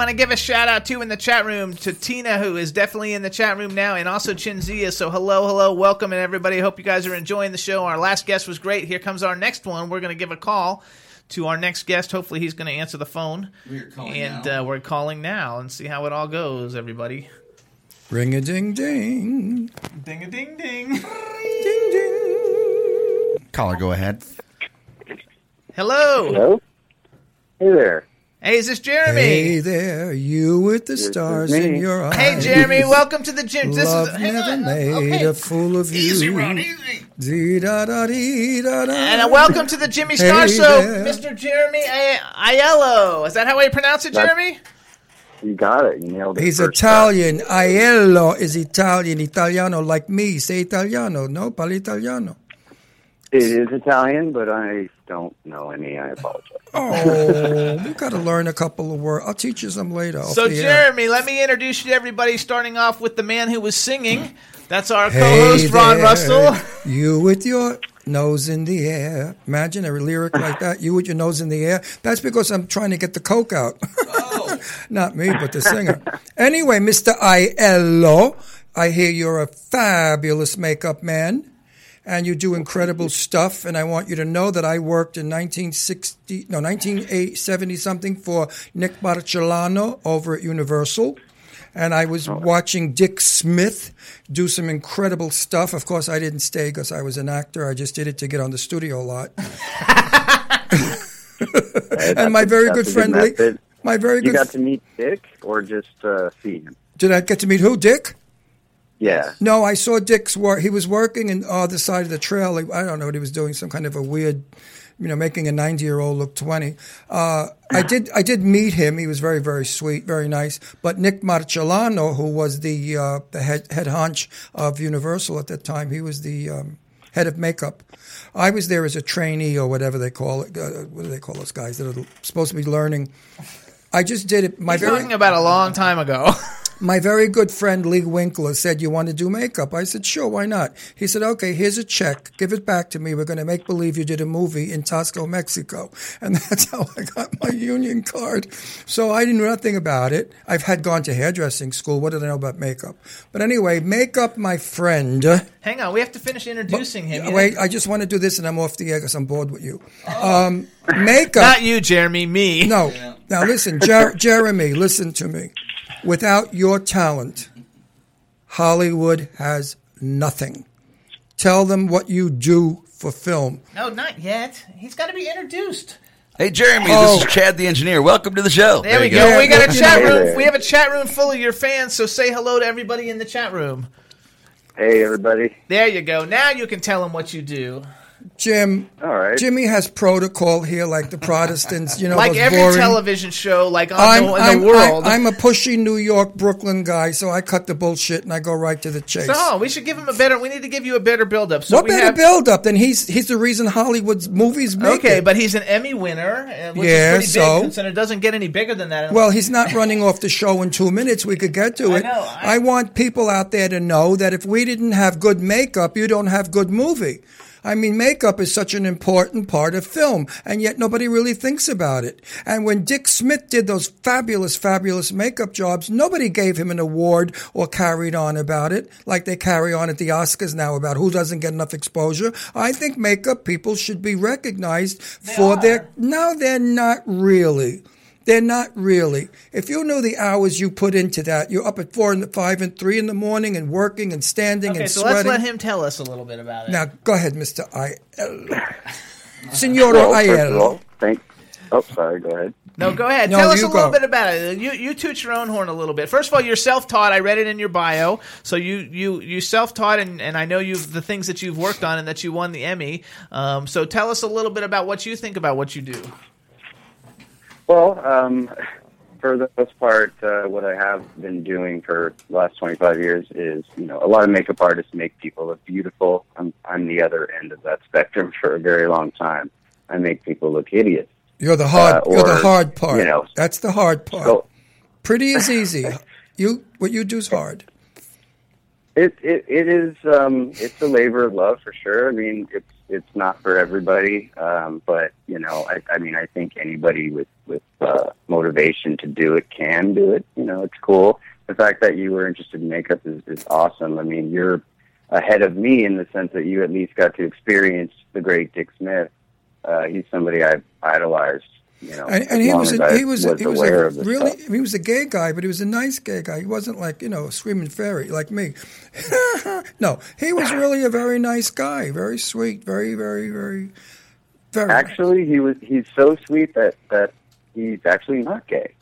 want to give a shout out too in the chat room to Tina, who is definitely in the chat room now, and also Chinzia. So hello, hello, welcome, and everybody. Hope you guys are enjoying the show. Our last guest was great. Here comes our next one. We're going to give a call to our next guest. Hopefully, he's going to answer the phone. We're calling and now. Uh, we're calling now and see how it all goes. Everybody, Ring a ding ding. ding a ding ding. ding ding. Caller, go ahead. Hello. Hello. Hey there. Hey, is this Jaremy? Hey there, you with the stars in your eyes. Hey, Jaremy. Welcome to the gym. This Love is hang never on. made Okay. a fool of you. Easy, Ron, easy. Dee da da dee da da. And uh, welcome to the Jimmy Star Hey Show. Mr. Jaremy I- Aiello. Is that how you pronounce it, That's- Jaremy? You got it. You nailed it. He's first Italian. Aiello is Italian. Italiano, like me. Say Italiano. No, parli Italiano. It is Italian, but I don't know any. I apologize. Oh, oh you got to learn a couple of words. I'll teach you some later. So, the air. Jaremy, let me introduce you to everybody, starting off with the man who was singing. That's our Hey co-host, Ron there, Russell. You with your nose in the air. Imagine a lyric like that. You with your nose in the air. That's because I'm trying to get the coke out. Oh. Not me, but the singer. Anyway, Mr. Aiello, I hear you're a fabulous makeup man. And you do incredible stuff, and I want you to know that I worked in 1960, no, 1970 something for Nick Barcellano over at Universal and I was watching Dick Smith do some incredible stuff. Of course, I didn't stay because I was an actor. I just did it to get on the studio lot. and my very good friend, Lee, my very You good. You got to meet Dick, or just uh, see him? did I get to meet who? Dick? Yeah. No, I saw Dick's work. He was working in uh, the side of the trail. I don't know what he was doing. Some kind of a weird, you know, making a ninety-year-old look twenty. Uh, I did. I did meet him. He was very, very sweet, very nice. But Nick Marcellino, who was the uh, the head head honch of Universal at that time, he was the um, head of makeup. I was there as a trainee or whatever they call it. Uh, what do they call those guys that are supposed to be learning? I just did it. My He's very talking about a long time ago. my very good friend Lee Winkler said, You want to do makeup? I said, Sure, why not? He said, Okay, here's a check. Give it back to me. We're going to make believe you did a movie in Taxco, Mexico. And that's how I got my union card. So I knew nothing about it. I've had gone to hairdressing school. What did I know about makeup? But anyway, makeup, my friend. Hang on, we have to finish introducing him. You Wait, know? I just want to do this and I'm off the air because I'm bored with you. Um, makeup. Not you, Jaremy. Me. No. Now listen, Jer- Jaremy, listen to me. Without your talent, Hollywood has nothing. Tell them what you do for film. No, not yet. He's got to be introduced. Hey, Jaremy, Oh. this is Chad the engineer. Welcome to the show. There, we you go. We got a chat yeah. room. We have a chat room full of your fans. So say hello to everybody in the chat room. Hey, everybody. There you go. Now you can tell them what you do. Jim, All right. Jimmy has protocol here, like the Protestants. You know, like every boring- television show, like on I'm, the, in I'm, the world. I'm, I'm a pushy New York, Brooklyn guy, so I cut the bullshit and I go right to the chase. so we should give him a better. We need to give you a better build up. So what we better have, build up than he's he's the reason Hollywood's movies make Okay, it. but he's an Emmy winner, which Yeah, is pretty so? big, considering it doesn't get any bigger than that. Well, he's not running off the show in two minutes. We could get to I it. know, I, want people out there to know that if we didn't have good makeup, you don't have good movie. I mean, makeup is such an important part of film, and yet nobody really thinks about it. And when Dick Smith did those fabulous, fabulous makeup jobs, nobody gave him an award or carried on about it, like they carry on at the Oscars now about who doesn't get enough exposure. I think makeup people should be recognized for their. No, they're not really. They're not really. If you knew the hours you put into that, you're up at four and five and three in the morning and working and standing Okay, and so sweating. let's let him tell us a little bit about it. Now, go ahead, Mr. I. Signora well, first Aiello. thank. Oh, sorry. Go ahead. No, go ahead. No, Tell us you a little go. bit about it. You you toot your own horn a little bit. First of all, you're self-taught. I read it in your bio. So you you you self-taught, and, and I know you have the things that you've worked on and that you won the Emmy. Um, so tell us a little bit about what you think about what you do. Well, um, for the most part, uh, what I have been doing for the last 25 years is, you know, a lot of makeup artists make people look beautiful. I'm, I'm the other end of that spectrum for a very long time. I make people look hideous. You're the hard. Uh, you're the hard part. you know, That's the hard part. so- Pretty is easy. You what you do is hard. It it it is um it's a labor of love for sure. I mean it's it's not for everybody, um, but you know I I mean I think anybody with with uh, motivation to do it can do it. You know it's cool. The fact that you were interested in makeup is is awesome. I mean you're ahead of me in the sense that you at least got to experience the great Dick Smith. Uh, he's somebody I've idolized. You know, And, and he was as a, I he was a, he was a really stuff. he was a gay guy, but he was a nice gay guy. He wasn't like you know a screaming fairy like me. no, he was really a very nice guy, very sweet, very very very very. Actually, he was he's so sweet that that he's actually not gay.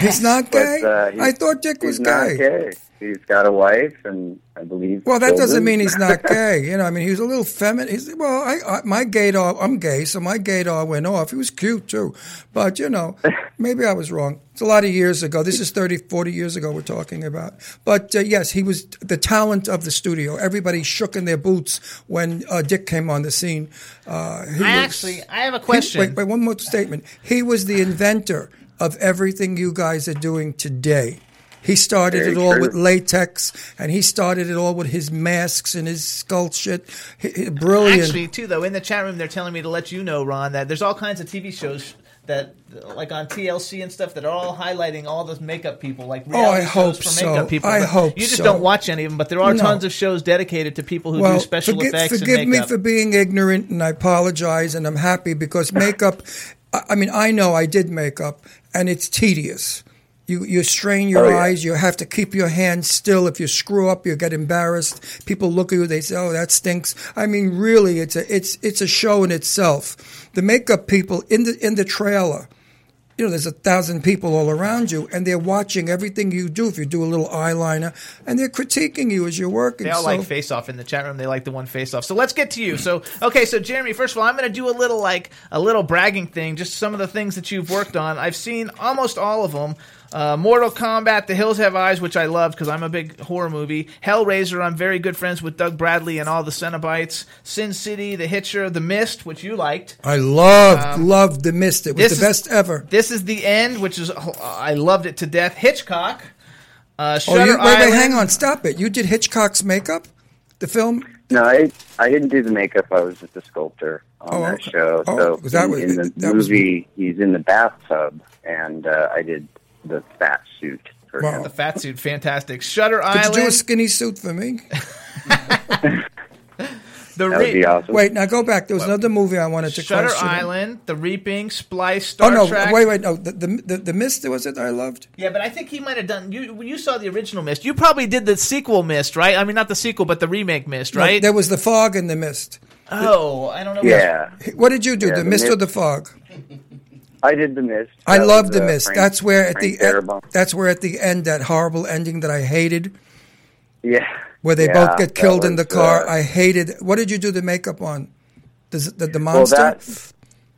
He's not But, gay. uh, he's- I thought Dick was he's not gay. gay. He's got a wife, and I believe. Well, that doesn't mean he's not gay. You know, I mean, he was a little feminine. He's, well, I, I, my gaydar, I'm gay, so my gaydar went off. He was cute, too. But, you know, maybe I was wrong. It's a lot of years ago. This is 30, 40 years ago we're talking about. But, uh, yes, he was the talent of the studio. Everybody shook in their boots when uh, Dick came on the scene. Uh, he I was- actually I have a question. He, wait, wait, one more statement. He was the inventor of everything you guys are doing today. He started Very it all true. with latex, and he started it all with his masks and his skull shit. He- he- brilliant. Actually, too, though, in the chat room, they're telling me to let you know, Ron, that there's all kinds of TV shows that, like on TLC and stuff, that are all highlighting all those makeup people, like Oh, I reality hope for so. makeup people. I hope you just so. don't watch any of them, but there are No. tons of shows dedicated to people who well, do special forgi- effects forgive and me for being ignorant, and I apologize, and I'm happy because makeup. I I mean, I know I did makeup, and it's tedious. You you strain your Oh, yeah. eyes. You have to keep your hands still. If you screw up, you get embarrassed. People look at you. They say, "Oh, that stinks." I mean, really, it's a it's it's a show in itself. The makeup people in the in the trailer you know, there's a thousand people all around you, and they're watching everything you do. If you do a little eyeliner, and they're critiquing you as you're working. They all so, like face off in the chat room. They like the one face off. So let's get to you. So okay, so Jaremy, first of all, I'm going to do a little like a little bragging thing. Just some of the things that you've worked on. I've seen almost all of them. Uh, Mortal Kombat, The Hills Have Eyes, which I love because I'm a big horror movie. Hellraiser, I'm very good friends with Doug Bradley and all the Cenobites. Sin City, The Hitcher, The Mist, which you liked. I loved Um, loved the mist. It was the is- best ever. This is the end, which is I loved it to death. Hitchcock. Uh, Oh, you, wait, Island. wait, hang on, stop it! You did Hitchcock's makeup, the film. No, I I didn't do the makeup. I was just a sculptor on Oh, that okay. show. Oh, so was that in, what- in the that was- movie, he's in the bathtub, and uh, I did the fat suit for him. The fat suit, fantastic. Shutter Could Island. you do a skinny suit for me? the That would be awesome. Wait, now go back. There was another movie I wanted to Shutter question. Island, The Reaping, Splice, oh, Star oh no! Trek. Wait, wait, no. The the the, the mist was it? I loved. Yeah, but I think he might have done. You you saw the original Mist. You probably did the sequel Mist, right? I mean, not the sequel, but the remake Mist, No, right? there was the fog and the mist. oh, I don't know. Yeah. What did you do? Yeah, the the mist or the fog? I did the mist. I That love the uh, mist. Frank- that's where at Frank the that's where at the end that horrible ending that I hated, Yeah. where they Yeah, both get killed in the car. uh, I hated. What did you do the makeup on? The the, the Well, monster. that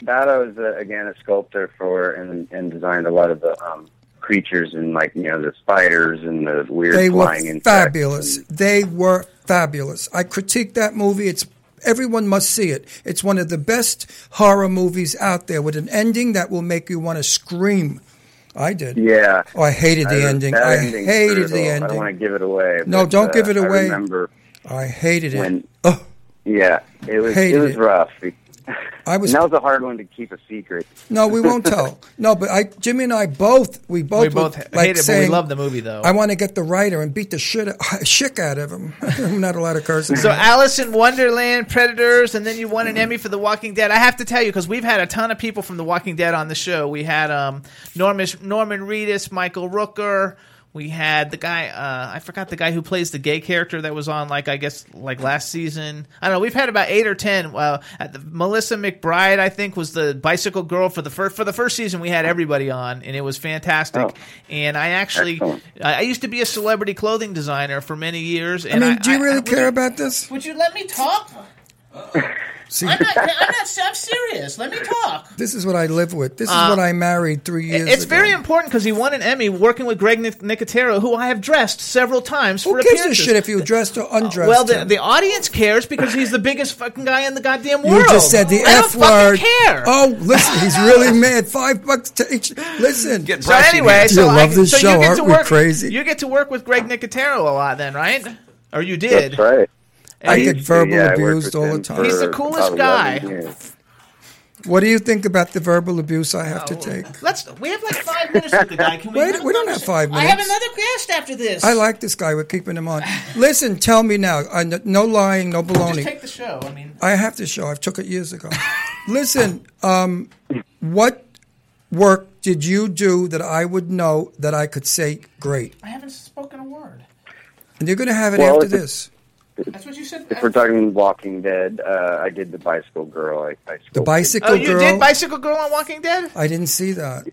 that I was uh, again a sculptor for, and and designed a lot of the um, creatures and like you know the spiders and the weird they were flying insects. fabulous. They were fabulous. I critique that movie. It's everyone must see it. It's one of the best horror movies out there with an ending that will make you want to scream. I did. Yeah. Oh, I hated the I- ending. I hated brutal. the ending. I don't want to give it away. No, but, don't uh, give it away. I remember I hated it. when Oh. Yeah, it was Hated it was it. rough. I was- and that was a hard one to keep a secret. No, we won't tell. No, but I, Jimmy and I both, we both, We both were, hate like it, but we love the movie, though. I want to get the writer and beat the shit, shit out of him. I'm not allowed to curse. So Alice in Wonderland, Predators, and then you won an Emmy for The Walking Dead. I have to tell you because we've had a ton of people from The Walking Dead on the show. We had um, Norman Norman Reedus, Michael Rooker. We had the guy uh, I forgot the guy who plays the gay character that was on like I guess like last season. I don't know. We've had about eight or ten. Uh, at the, Melissa McBride I think was the bicycle girl for the first for the first season. We had everybody on and it was fantastic. Oh. And I actually Excellent. I I used to be a celebrity clothing designer for many years. I And mean, do you I- really I- care about this? would you let me talk? See, I'm not. I'm not. I'm serious. Let me talk. this is what I live with. This is Uh, what I married three years It's ago. very important because he won an Emmy working with Greg Nic- Nicotero, who I have dressed several times Who for gives a appearances. shit if you dressed or undressed? well, the, him? the audience cares because he's the biggest fucking guy in the goddamn world. you world. just said the I don't f word. care. Oh, listen, he's really mad. Five bucks to each. Listen. So anyway, you so I, love this so show, you get aren't to we work, crazy? You get to work with Greg Nicotero a lot, then, right? Or you did? That's right. I get verbal Yeah, abused all the time. He's the coolest guy. What do you think about the verbal abuse I Oh, have to take? Let's. We have like five minutes with the guy. Can we? Wait, we don't have five minutes. I have another guest after this. I like this guy. We're keeping him on. Listen, tell me now. I, no lying, no Just baloney. take the show. I mean, I have to show. I took it years ago. Listen, um, what work did you do that I would know that I could say great? I haven't spoken a word. And you're going to have it Well, after if it- this. That's what you said. If we're talking Walking Dead, uh, I did the Bicycle Girl. I, I The spoke- bicycle Oh, you girl. did Bicycle Girl on Walking Dead? I didn't see that.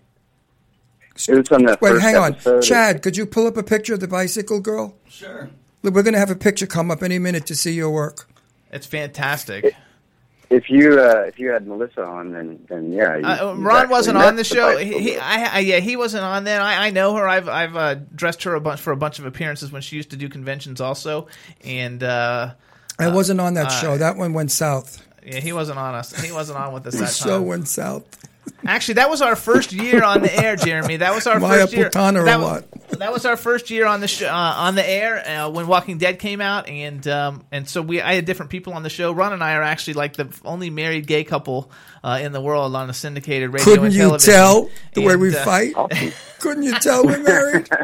It was on the Wait, first hang on, episode. Chad. Could you pull up a picture of the bicycle girl? Sure. Look, We're going to have a picture come up any minute to see your work. It's fantastic. If you uh, if you had Melissa on, then then yeah. You, Uh, Ron wasn't on the show. Bicycle He, he I, I, yeah, he wasn't on then. I, I know her. I've, I've uh, dressed her a bunch for a bunch of appearances when she used to do conventions, also. And uh, I wasn't on that uh, show. That one went south. yeah, he wasn't on us. He wasn't on with us The that show time. went south. Actually, that was our first year on the air, Jaremy. That was our Maya first year. Putana or that, what? that was our first year on the sh- uh, on the air uh, when Walking Dead came out, and um, and so we I had different people on the show. Ron and I are actually like the only married gay couple uh, in the world on a syndicated radio Couldn't and you television. tell the way we uh, fight? Couldn't you tell we're married?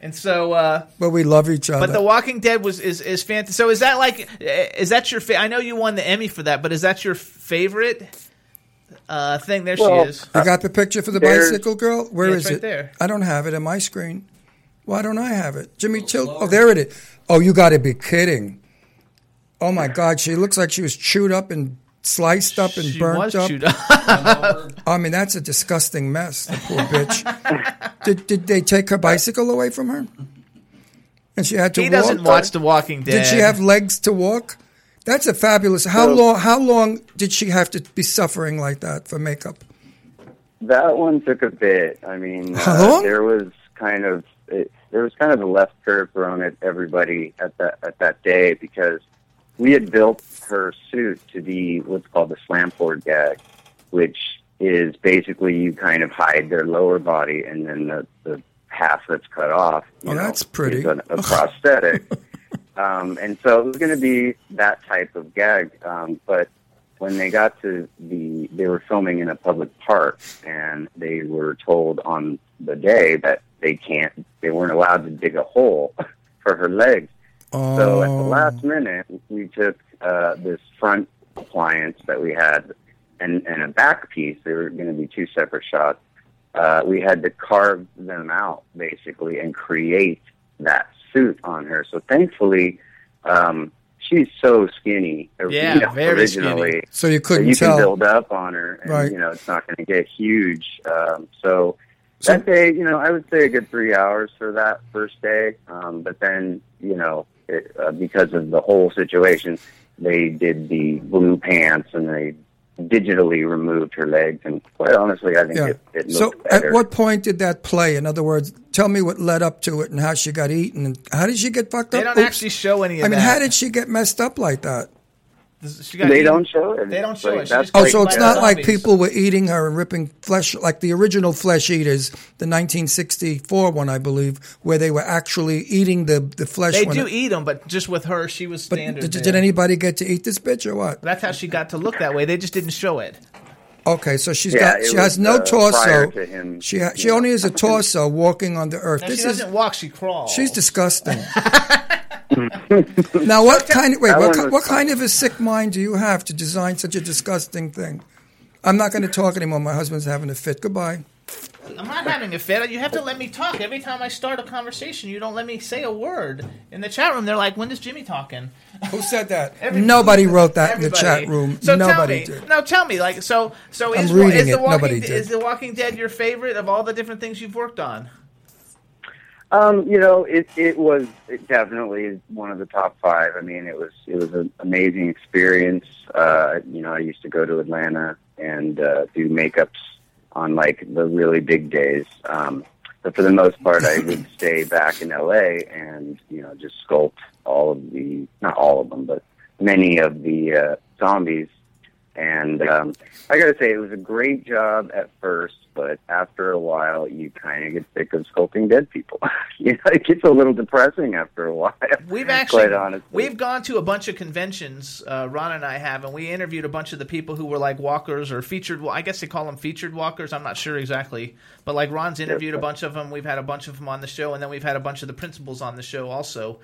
And so, uh, But we love each other. but The Walking Dead was is is fantastic. So is that like is that your? Fa- I know you won the Emmy for that, but is that your favorite uh, thing? There Well, she is. you got the picture for the bicycle girl? Where Yeah, is right it? there. I don't have it on my screen. Why don't I have it? Jimmy Chill. Oh, there it is. Oh, you got to be kidding. Oh my God, she looks like she was chewed up and sliced up and She burnt was up. chewed up. I mean, that's a disgusting mess. The poor bitch. did, did they take her bicycle away from her? And she had to He walk. doesn't watch The Walking Dead. Did she have legs to walk? That's a fabulous. How So- long? How long did she have to be suffering like that for makeup? That one took a bit. I mean, uh, there was kind of it, there was kind of a left curve thrown at everybody at that at that day because we had built her suit to be what's called the slam board gag, which is basically you kind of hide their lower body and then the, the half that's cut off. Oh, know, that's pretty. a prosthetic. Um, and so it was going to be that type of gag, um, but when they got to the they were filming in a public park and they were told on the day that they can't they weren't allowed to dig a hole for her legs so at the Oh. last minute we took uh, this front appliance that we had and, and a back piece they were going to be two separate shots uh, we had to carve them out basically and create that suit on her so thankfully um, she's so skinny Yeah, you know, very originally skinny. So you couldn't you tell. can build up on her, and Right. you know it's not going to get huge. Um, so, that day, you know, I would say a good three hours for that first day. Um, but then, you know, it, uh, because of the whole situation, they did the blue pants and they digitally removed her legs. And quite honestly, I think Yeah. it, it So better. at what point did that play? In other words, tell me what led up to it and how she got eaten and how did she get fucked They up? don't Oops. actually show any of I mean, that. how did she get messed up like that? She got They eaten- don't show it. They don't show Like, it. She that's Oh, so it's not the like people were eating her and ripping flesh, like the original Flesh Eaters, the 1964 one, I believe, where they were actually eating the, the flesh. They do it- eat them, but just with her, she was But standard. did, did anybody get to eat this bitch or what? That's how she got to look that way. They just didn't show it. Okay, so she's Yeah, got she was, has no uh, prior torso. to him, she ha- she only has a torso walking on the earth. Now, this she is doesn't walk; she crawls. she's disgusting. now, what kind of wait? What, ki- what kind of a sick mind do you have to design such a disgusting thing? I'm not going to talk anymore. My husband's having a fit. Goodbye. I'm not having a fit. You have to let me talk. Every time I start a conversation, you don't let me say a word. In the chat room, they're like, "When is Jimmy talking?" Who said that? Every- Nobody wrote that in the chat room. So Nobody tell me, did. no, tell me, like, so, so I'm is, reading is the it. Walking Nobody did. is the Walking Dead your favorite of all the different things you've worked on? Um, you know, it it was it definitely one of the top five. I mean, it was it was an amazing experience. Uh, you know, I used to go to Atlanta and uh, do makeups on like the really big days. Um, but for the most part, I would stay back in LA and you know just sculpt all of the not all of them, but many of the uh, zombies. And um, I got to say, it was a great job at first, but after a while, you kind of get sick of sculpting dead people. you know, it gets a little depressing after a while. We've actually quite honestly. we've gone to a bunch of conventions. Uh, Ron and I have, and we interviewed a bunch of the people who were like walkers or featured. Well, I guess they call them featured walkers. I'm not sure exactly, but like Ron's interviewed a bunch of them. We've had a bunch of them on the show, and then we've had a bunch of the principals on the show also.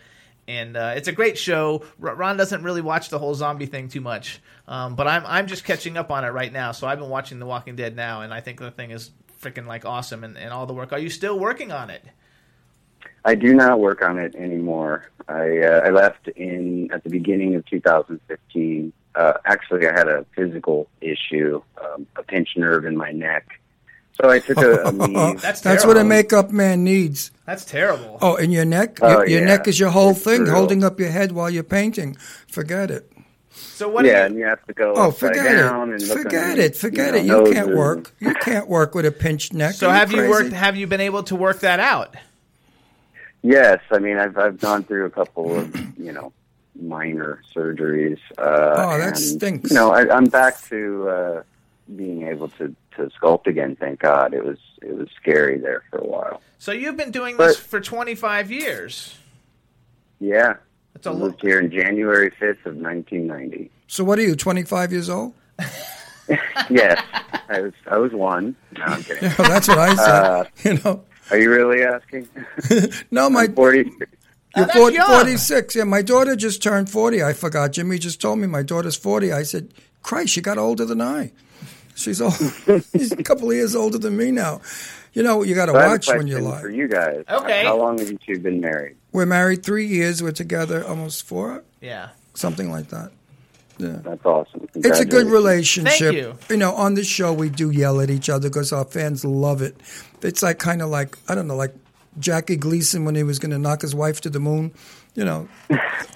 And uh, it's a great show. Ron doesn't really watch the whole zombie thing too much, um, but I'm I'm just catching up on it right now. So I've been watching The Walking Dead now, and I think the thing is freaking like awesome and, and all the work. Are you still working on it? I do not work on it anymore. I uh, I left in at the beginning of 2015. Uh, actually, I had a physical issue, um, a pinched nerve in my neck, so I took a, a leave. That's, what a makeup man needs. That's terrible. Oh, in your neck? Oh, your, your yeah. neck is your whole thing, true. holding up your head while you're painting. Forget it. So what? yeah, and you have to go Oh, forget down it. and look Forget under, it. Forget you it. know, You can't work. You can't work with a pinched neck. So Are have you crazy? worked? Have you been able to work that out? Yes, I mean I've I've gone through a couple of you know minor surgeries. Uh, Oh, that and, stinks. You know, I, I'm back to uh, being able to to sculpt again. Thank God. It was it was scary there for a while. So you've been doing But- this for 25 years. Yeah, That's a I lo- moved here in January 5th of 1990. So what are you, 25 years old? yes, I was I was one. No, I'm kidding. Yeah, that's what I said. Uh, you know. Are you really asking? No, my I'm 40. You're that's 40, 46. Yeah, my daughter just turned 40. I forgot. Jimmy just told me my daughter's 40. I said, Christ, she got older than I. She's old. She's a couple of years older than me now. You know, you got to So I have a watch when you're question. For you guys, Okay. How long have you two been married? We're married three years. We're together almost four, Yeah. something like that. Yeah. That's awesome. It's a good relationship. Thank you. know, on this show we do yell at each other because our fans love it. It's like kind of like I don't know, like Jackie Gleason when he was going to knock his wife to the moon. You know,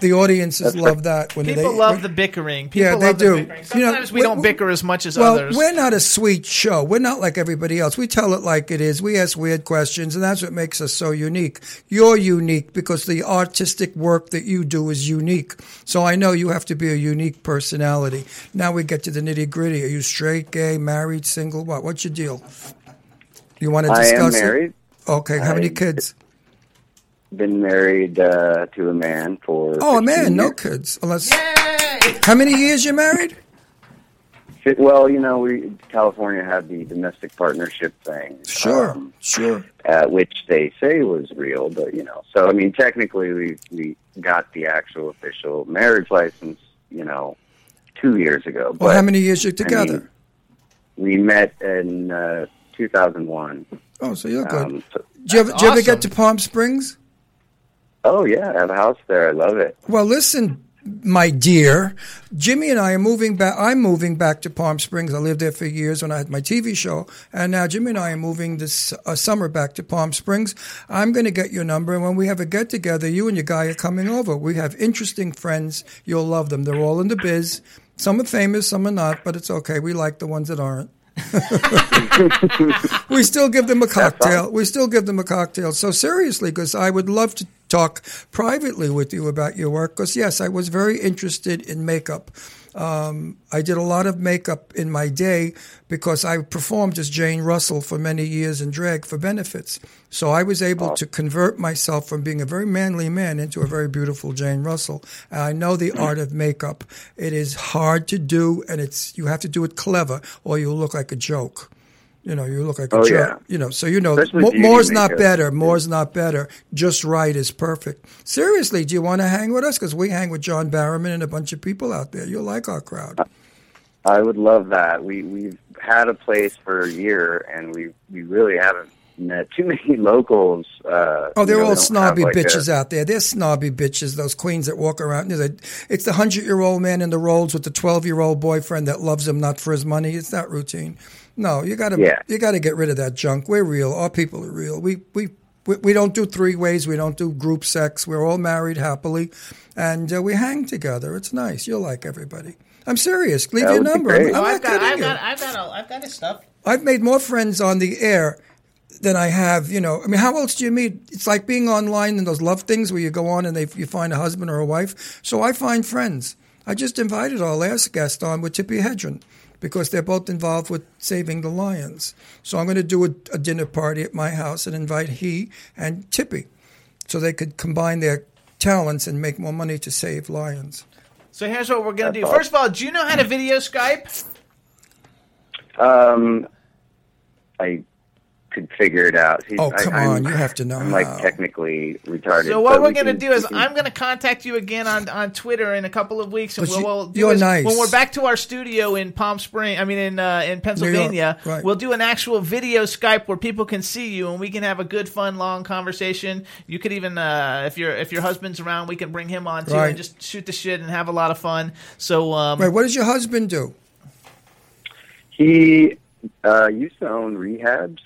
the audiences love that when People they love the bickering. People Yeah, they love do. The bickering. You know, Sometimes we we- don't bicker as much as well, others. we're not a sweet show. We're not like everybody else. We tell it like it is. We ask weird questions, and that's what makes us so unique. You're unique because the artistic work that you do is unique. So I know you have to be a unique personality. Now we get to the nitty gritty. Are you straight, gay, married, single? What? What's your deal? You want to discuss? I am discuss it? married. Okay. How many I- kids? Been married uh, to a man for. Oh, a 15 man, no kids. Unless. How many years you married? Well, you know, we California had the domestic partnership thing. Sure, um, sure. uh, which they say was real, but you know, so I mean, technically, we we got the actual official marriage license, you know, two years ago. Well, but, how many years you I together? mean, we met in uh, 2001. oh, so you're good. Um, so- Did you ever, did you ever get to Palm Springs? Oh yeah, I have a house there. I love it. Well, listen, my dear, Jimmy and I are moving back. I'm moving back to Palm Springs. I lived there for years when I had my TV show, and now Jimmy and I are moving this uh, summer back to Palm Springs. I'm going to get your number, and when we have a get together, you and your guy are coming over. We have interesting friends. You'll love them. They're all in the biz. Some are famous, some are not, but it's okay. We like the ones that aren't. we still give them a cocktail. We still give them a cocktail. So seriously, because I would love to talk privately with you about your work. Because yes, I was very interested in makeup. Um, I did a lot of makeup in my day because I performed as Jane Russell for many years in drag for benefits. So I was able to convert myself from being a very manly man into a very beautiful Jane Russell. And I know the art of makeup. It is hard to do, and it's you have to do it clever, or you'll look like a joke. You know, you look like a Oh, jerk. yeah. You know, so you know, mo- more's not makeup. better. More's not better. Just right is perfect. Seriously, do you want to hang with us? Because we hang with John Barrowman and a bunch of people out there. You'll like our crowd. I would love that. We we've had a place for a year, and we we really haven't met too many locals. Uh, Oh, they're you know, all snobby like, a- bitches out there. They're snobby bitches. Those queens that walk around. You know, It's the hundred-year-old man in the rolls with the twelve-year-old boyfriend that loves him not for his money. It's that routine. No, you got to Yeah. you got to get rid of that junk. We're real. Our people are real. We we. We, we don't do three ways. We don't do group sex. We're all married happily, and uh, we hang together. It's nice. You'll like everybody. I'm serious. Leave That your would be number. I'm, Oh, I'm I've got, kidding I've you. got, I've got, all, I've got his stuff. I've made more friends on the air than I have, you know. I mean, how else do you meet? It's like being online and those love things where you go on and they, you find a husband or a wife. So I find friends. I just invited our last guest on with Tippi Hedren because they're both involved with saving the lions. So I'm going to do a, a dinner party at my house and invite he and Tippi so they could combine their talents and make more money to save lions. So here's what we're gonna do. First of all, do you know how to video Skype? Um, I could figure it out. See, Oh, I- come I'm- on. You have to know I'm like technically retarded. So what we're we gonna can- do is can- I'm gonna contact you again on, on Twitter in a couple of weeks, and But we'll, you- we'll do you're is nice. when we're back to our studio in Palm Spring. I mean, in uh, in Pennsylvania, right. we'll do an actual video Skype where people can see you, and we can have a good, fun, long conversation. You could even, uh, if your if your husband's around, we can bring him on too, Right. and just shoot the shit and have a lot of fun. So, um, Right. What does your husband do? He uh, used to own rehabs.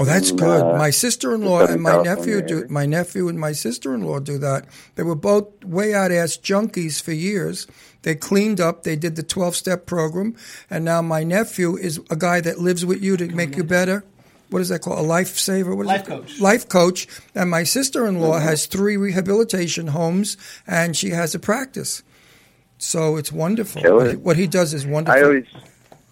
Oh, that's in, good. uh, my sister-in-law and my nephew do my nephew and my sister-in-law do that. They were both way out ass junkies for years. They cleaned up. They did the twelve-step program, and now my nephew is a guy that lives with you to make you better. What is that called? A lifesaver? What is Life it? coach. Life coach. And my sister-in-law has three rehabilitation homes, and she has a practice. So it's wonderful. What he, what he does is wonderful. I always,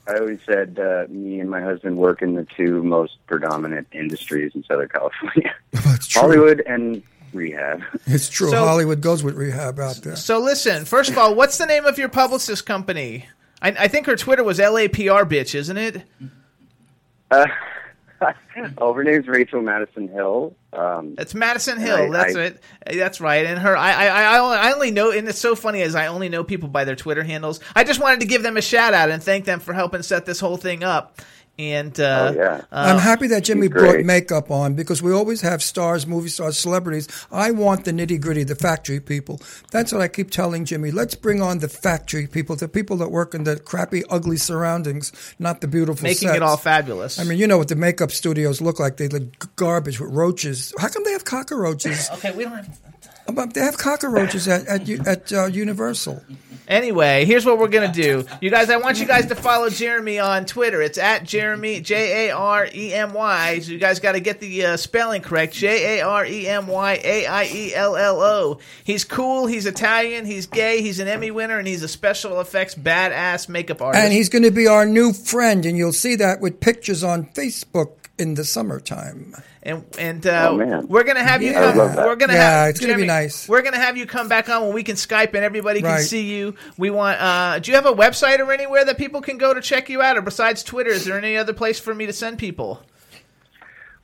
I always said uh, me and my husband work in the two most predominant industries in Southern California: It's true. Hollywood and rehab. It's true. So- Hollywood goes with rehab out there. so listen. First of all, what's the name of your publicist company? I, I think her Twitter was LAPR bitch, isn't it? Uh, oh, her name's Rachel Madison Hill. Um, It's Madison Hill. I- that's I- it. That's right. And her, I, I, I only, I only know, and it's so funny as I only know people by their Twitter handles. I just wanted to give them a shout out and thank them for helping set this whole thing up. And uh, Oh, yeah. I'm happy that Jimmy brought makeup on because we always have stars, movie stars, celebrities. I want the nitty gritty, the factory people. That's what I keep telling Jimmy. Let's bring on the factory people, the people that work in the crappy, ugly surroundings, not the beautiful making sets. it all fabulous. I mean, you know what the makeup studios look like. They look garbage with roaches. How come they have cockroaches? okay, we don't have. Um, They have cockroaches at at, at uh, Universal. Anyway, here's what we're gonna do, you guys. I want you guys to follow Jaremy on Twitter. It's at Jaremy J A R E M Y. So you guys got to get the uh, spelling correct. J A R E M Y A I E L L O. He's cool. He's Italian. He's gay. He's an Emmy winner, and he's a special effects badass makeup artist. And he's going to be our new friend, and you'll see that with pictures on Facebook in the summertime. And and uh, Oh, we're gonna have you Yeah. Come. We're gonna Yeah, have, it's gonna be nice. We're gonna have you come back on when we can Skype and everybody can Right. see you. We want. Uh, do you have a website or anywhere that people can go to check you out, or besides Twitter, is there any other place for me to send people?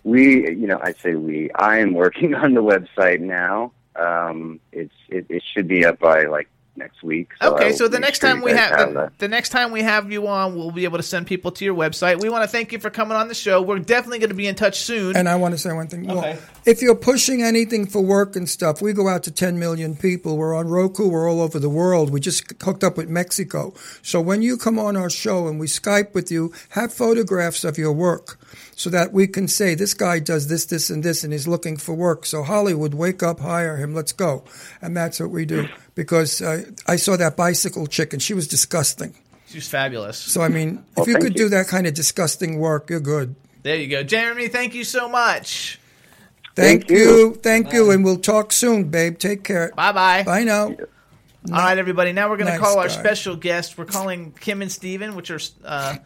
we, you know, I say we. I am working on the website now. Um, it's it, it should be up by like next week. So okay, so the next sure time we guys have, the, that. the next time we have you on, we'll be able to send people to your website. We want to thank you for coming on the show. We're definitely going to be in touch soon. And I want to say one thing more. Okay. If you're pushing anything for work and stuff, we go out to 10 million people. We're on Roku. We're all over the world. We just hooked up with Mexico. So when you come on our show and we Skype with you, have photographs of your work so that we can say, this guy does this, this, and this, and he's looking for work. So Hollywood, wake up, hire him, let's go. And that's what we do. Because uh, I saw that bicycle chick and she was disgusting. She's fabulous. So, I mean, Well, if you could you. do that kind of disgusting work, you're good. There you go, Jaremy. Thank you so much. Thank, you. Thank you. And we'll talk soon, babe. Take care. Bye bye. Bye now. All right, everybody. Now we're going to Nice call our guy. special guest. We're calling Kim and Steven, which are uh,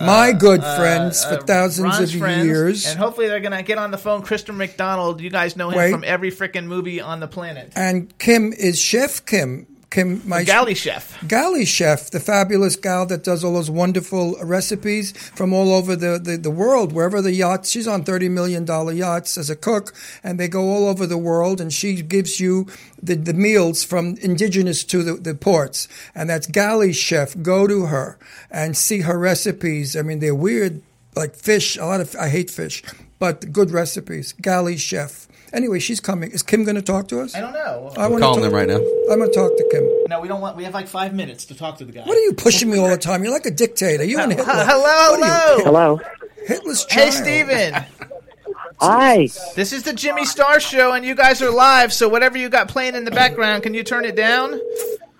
My good uh, friends for uh, thousands Ron's of friends. years. and hopefully they're going to get on the phone. Kristen McDonald, you guys know him Wait. from every freaking movie on the planet. And Kim is Chef Kim. Kim, my galley chef. Galley chef, the fabulous gal that does all those wonderful recipes from all over the, the, the world, wherever the yachts. She's on thirty million dollar yachts as a cook, and they go all over the world. And she gives you the, the meals from indigenous to the, the ports, and that's Galley chef. Go to her and see her recipes. I mean, they're weird, like fish. A lot of I hate fish, but good recipes. Galley chef. Anyway, she's coming. Is Kim going to talk to us? I don't know. I We're wanna calling talk- them right now. I'm going to talk to Kim. No, we don't want. We have like five minutes to talk to the guy. What are you pushing me all the time? You're like a dictator. You and Hitler. Hello, What are you- hello. Hello. Hitler's Hey, child. Steven. Hi. This is the Jimmy Star Show, and you guys are live. So whatever you got playing in the background, can you turn it down?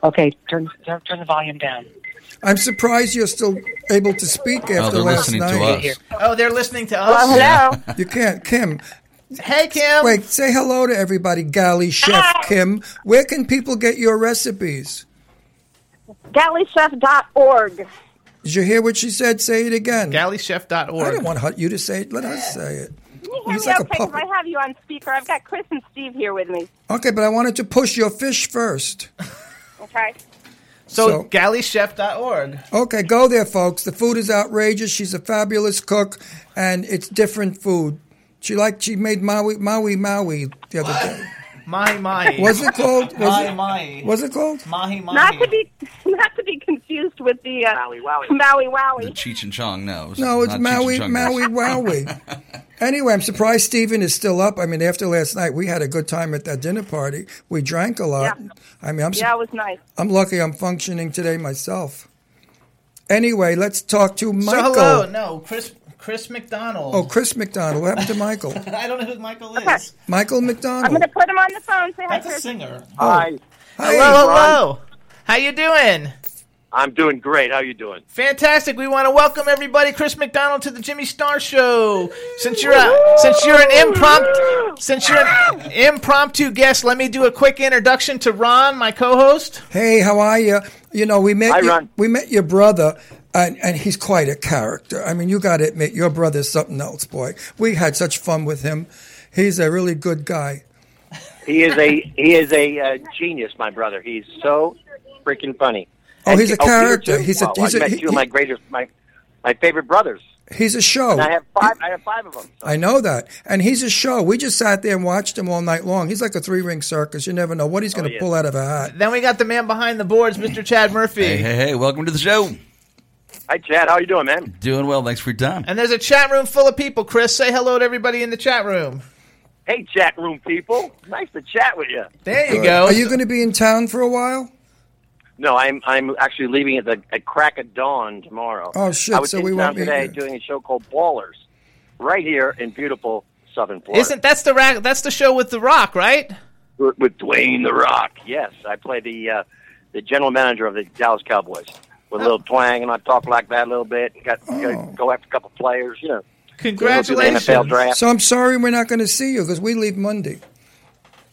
Okay, turn turn, turn the volume down. I'm surprised you're still able to speak oh, after Oh, they're last listening to night. us. Oh, they're listening to us. Hello. You can't, Kim. Hey, Kim. Wait, say hello to everybody, Galley Chef ah. Kim. Where can people get your recipes? Galleychef.org. Did you hear what she said? Say it again. Galleychef.org. I don't want her- you to say it. Let us say it. Can you hear He's me like okay? Because. I have you on speaker. I've got Chris and Steve here with me. Okay, but I wanted to push your fish first. Okay. So, So- galleychef.org. Okay, go there, folks. The food is outrageous. She's a fabulous cook, and it's different food. She like she made Maui Maui Maui the other day. Mahi Mahi. Was it called? Was Mahi it, Mahi. was it called? Mahi Mahi. Not to be not to be confused with the uh, Maui Wowie. Maui Wowie. The Cheech and Chong, no. No, it's not Maui Maui Wowie. anyway, I'm surprised Stephen is still up. I mean, after last night, we had a good time at that dinner party. We drank a lot. Yeah. I mean, I'm Yeah, it was nice. I'm lucky I'm functioning today myself. Anyway, let's talk to Michael. So hello, no, Chris Chris McDonald. Oh, Chris McDonald. What happened to Michael? I don't know who Michael is. Michael McDonald. I'm going to put him on the phone. Say hi, That's a Chris. singer. Hi. Oh. Hello, hello. How you doing? I'm doing great. How you doing? Fantastic. We want to welcome everybody, Chris McDonald, to the Jimmy Star Show. Since you're a, since you're an impromptu since you're an impromptu guest, let me do a quick introduction to Ron, my co-host. Hey, how are you? You know, we met Hi, your, Ron. we met your brother, and, and he's quite a character. I mean, you got to admit, your brother's something else, boy. We had such fun with him. He's a really good guy. He is a he is a uh, genius, my brother. He's so freaking funny. Oh, And- he's a Peter, character. too. He's a- Wow, he's I a- met he- two of my greatest my my favorite brothers. He's a show. And I have five. I have five of them. I know that. And he's a show. We just sat there and watched him all night long. He's like a three ring circus. You never know what he's going to yeah. pull out of a hat. Then we got the man behind the boards, Mr. Chad Murphy. Hey, hey, hey, welcome to the show. Hi, Chad. How you doing, man? Doing well. Thanks for your time. And there's a chat room full of people. Chris, say hello to everybody in the chat room. Hey, chat room people. Nice to chat with you. There you go. Are you going to be in town for a while? No, I'm I'm actually leaving at the at crack of dawn tomorrow. Oh, shit, I was so in we town today here. doing a show called Ballers, right here in beautiful Southern Florida. Isn't that's the ra- that's the show with the Rock, right? with, with Dwayne the Rock? Yes, I play the uh, the general manager of the Dallas Cowboys with a little twang, and I talk like that a little bit. Got, got go after a couple players, you know. Congratulations. Go through the NFL draft. So I'm sorry we're not going to see you because we leave Monday.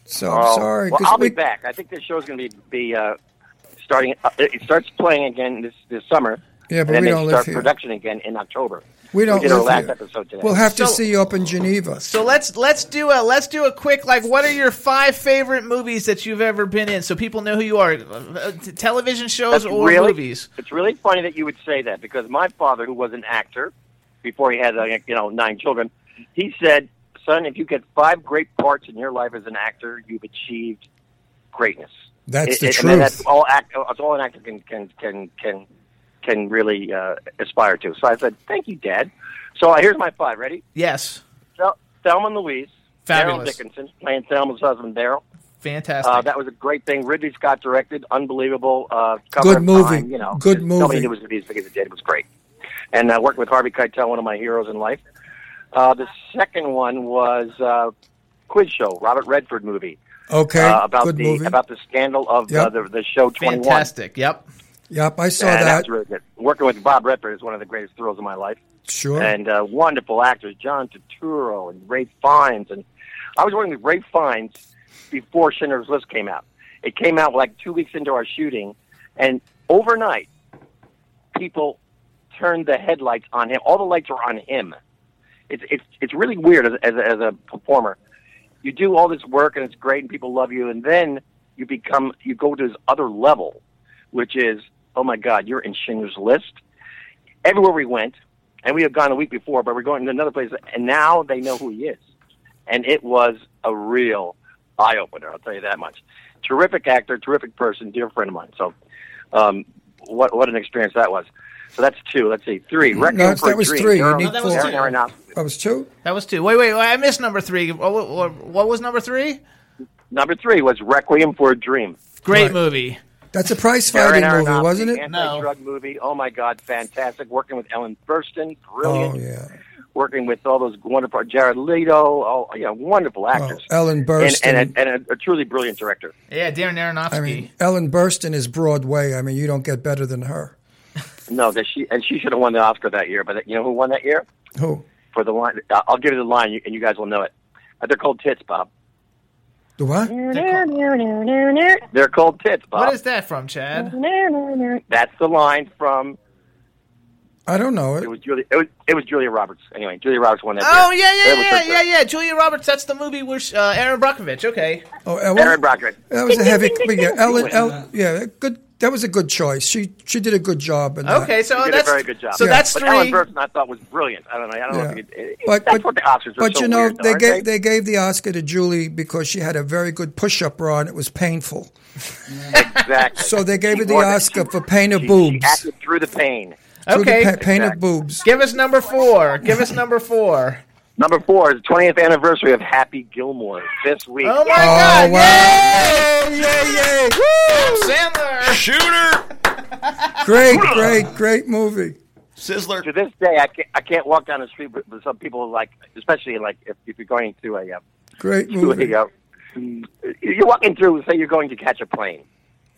So I'm Oh, sorry. Well, 'cause I'll we, be back. I think this show's going to be be uh, starting. Uh, it starts playing again this this summer. Yeah, but and then we don't live start here. production again in October. We don't did our live last here. episode today. We'll have to So- see you up in Geneva. So let's let's do a let's do a quick like what are your five favorite movies that you've ever been in so people know who you are Uh, television shows That's or really, movies. It's really funny that you would say that because my father, who was an actor before he had uh, you know nine children, he said, "Son, if you get five great parts in your life as an actor, you've achieved greatness." That's It- the it- I mean, truth. that's all act. That's all an actor can can can can can really uh, aspire to. So I said, "Thank you, Dad." So uh, here's my five. Ready? Yes. Thel- Thelma and Louise. Fabulous. Daryl Dickinson playing Thelma's husband, Daryl. Fantastic. Uh, that was a great thing. Ridley Scott directed, unbelievable. Uh, cover Good of movie. Time, you know, Good Nobody movie. knew it was going to be as big as it did. It was great. And uh, worked with Harvey Keitel, one of my heroes in life. Uh, the second one was uh, Quiz Show, Robert Redford movie. Okay, uh, about good the movie. about the scandal of uh, Yep. the the show Twenty One. Fantastic. Yep. Yep, I saw and that. was really good. Working with Bob Redford is one of the greatest thrills of my life. Sure. And uh, wonderful actors, John Turturro and Ralph Fiennes. And I was working with Ralph Fiennes before Schindler's List came out. It came out like two weeks into our shooting, and overnight, people turned the headlights on him. All the lights were on him. It's it's it's really weird as as as a performer. You do all this work and it's great, and people love you, and then you become you go to this other level, which is oh my God, you're in Schindler's List. Everywhere we went, and we had gone a week before, but we're going to another place, and now they know who he is, and it was a real eye opener. I'll tell you that much. Terrific actor, terrific person, dear friend of mine. So, um, what what an experience that was. So that's two. Let's see, three. Requiem No, that was Dream. three. You Aaron- need that was four. two. Darren Aronofsky. That was two. That was two. Wait, wait, wait I missed number three. What, what, what was number three? Number three was Requiem for a Dream. Great movie. That's a prize fighting movie, Aronofsky, wasn't it? Anti-drug movie. Oh my God, fantastic! Working with Ellen Burstyn, brilliant. Oh yeah. Working with all those wonderful Jared Leto, oh yeah, wonderful actors. Ellen and, Burstyn. and, a, and a, a truly brilliant director. Yeah, Darren Aronofsky. I mean, Ellen Burstyn is Broadway. I mean, you don't get better than her. No, that she and she should have won the Oscar that year. But you know who won that year Who? for the line? uh, I'll give you the line, and you guys will know it. They're called tits, Bob. The what? They're called tits, Bob. what is that from, Chad? That's the line from. I don't know It it. was Julia. It was, it was Julia Roberts. Anyway, Julia Roberts won that. Oh year. yeah, That yeah, was yeah, her yeah, yeah. Julia Roberts. That's the movie where uh, Erin Brockovich. Okay. Oh, Ellen, Erin Brockovich. That was a heavy. yeah, Ellen, Ellen. Yeah, good. That was a good choice. She she did a good job. In that. Okay, so She did that's a very good job. So Yeah. that's but three. Ellen Burstyn, I thought was brilliant. I don't know. I don't know if you could, But that's but, what the Oscars are but so you know weird, though, they aren't gave they gave the Oscar to Julie because she had a very good push up bra and it was painful. Exactly. So they gave She her the wore the- Oscar for pain of she, boobs. She acted through the pain. Through Okay. the pa- pain of boobs. Give us number four. Give us number four. Number four is the 20th anniversary of Happy Gilmore this week. Oh my Oh God! wow! Yay! Yay! Yay! Woo! Sandler. Shooter, Great, great, great movie. Sizzler. To this day, I can't, I can't walk down the street, but, but some people like, especially like if, if you're going to a, uh, Great movie. a, uh, you're walking through, say you're going to catch a plane.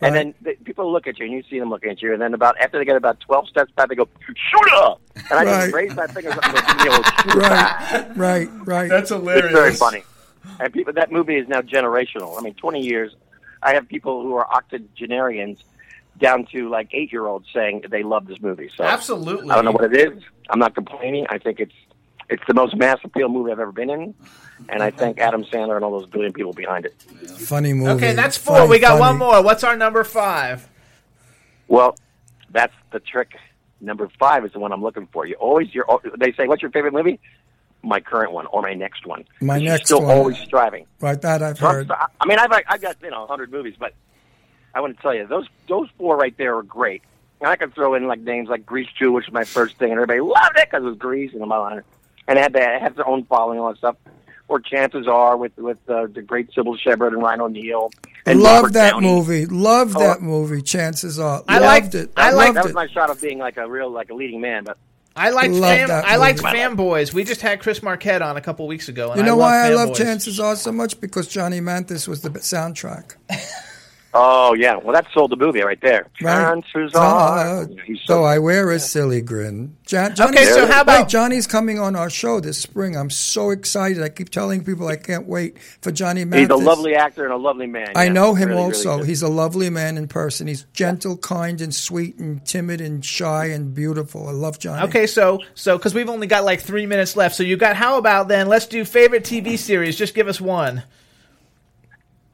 And Right. then the, people look at you, and you see them looking at you, and then about after they get about twelve steps back, they go shoot up, and I Right. just raise my finger and go, give me shoot back. Right, right, right. That's hilarious. It's very funny. And people, that movie is now generational. I mean, 20 years. I have people who are octogenarians down to like eight year olds saying they love this movie. So Absolutely. I don't know what it is. I'm not complaining. I think it's it's the most mass appeal movie I've ever been in, and I thank Adam Sandler and all those billion people behind it. Funny movie. Okay, that's four. Funny, we got funny. one more. What's our number five? Well, that's the trick. Number five is the one I'm looking for. You always you're they say, "What's your favorite movie?" My current one or my next one. My You're next still one. always striving. Right, that I've So I'm heard. I mean, I've I've got you know 100 movies, but I want to tell you those those four right there are great. And I could throw in like names like Grease 2, which was my first thing, and everybody loved it because it was Grease and my line, and had that it had their own following and all that stuff. Or chances are with with uh, the great Cybill Shepherd and Ryan O'Neal. And Love Robert that Downey. movie. Love Oh. that movie. Chances are, I loved like- it. I That, like- that was it. my shot of being like a real like a leading man, but I liked Love fam- I liked movie. Fanboys. We just had Chris Marquette on a couple weeks ago. And You know I why I love love Chances Are so much? Because Johnny Mathis was the soundtrack. oh yeah, well that sold the movie right there. Right. Chances Uh, are. So so I wear a silly grin. John, Johnny, Okay, so how about- wait, Johnny's coming on our show this spring. I'm so excited. I keep telling people I can't wait for Johnny Mathis. he's a lovely actor and a lovely man. I yeah. know him Really, really also. good. He's a lovely man in person. He's gentle, kind, and sweet, and timid, and shy, and beautiful. I love Johnny. Okay, so so because we've only got like three minutes left, so you got how about then? Let's do favorite TV series. Just give us one.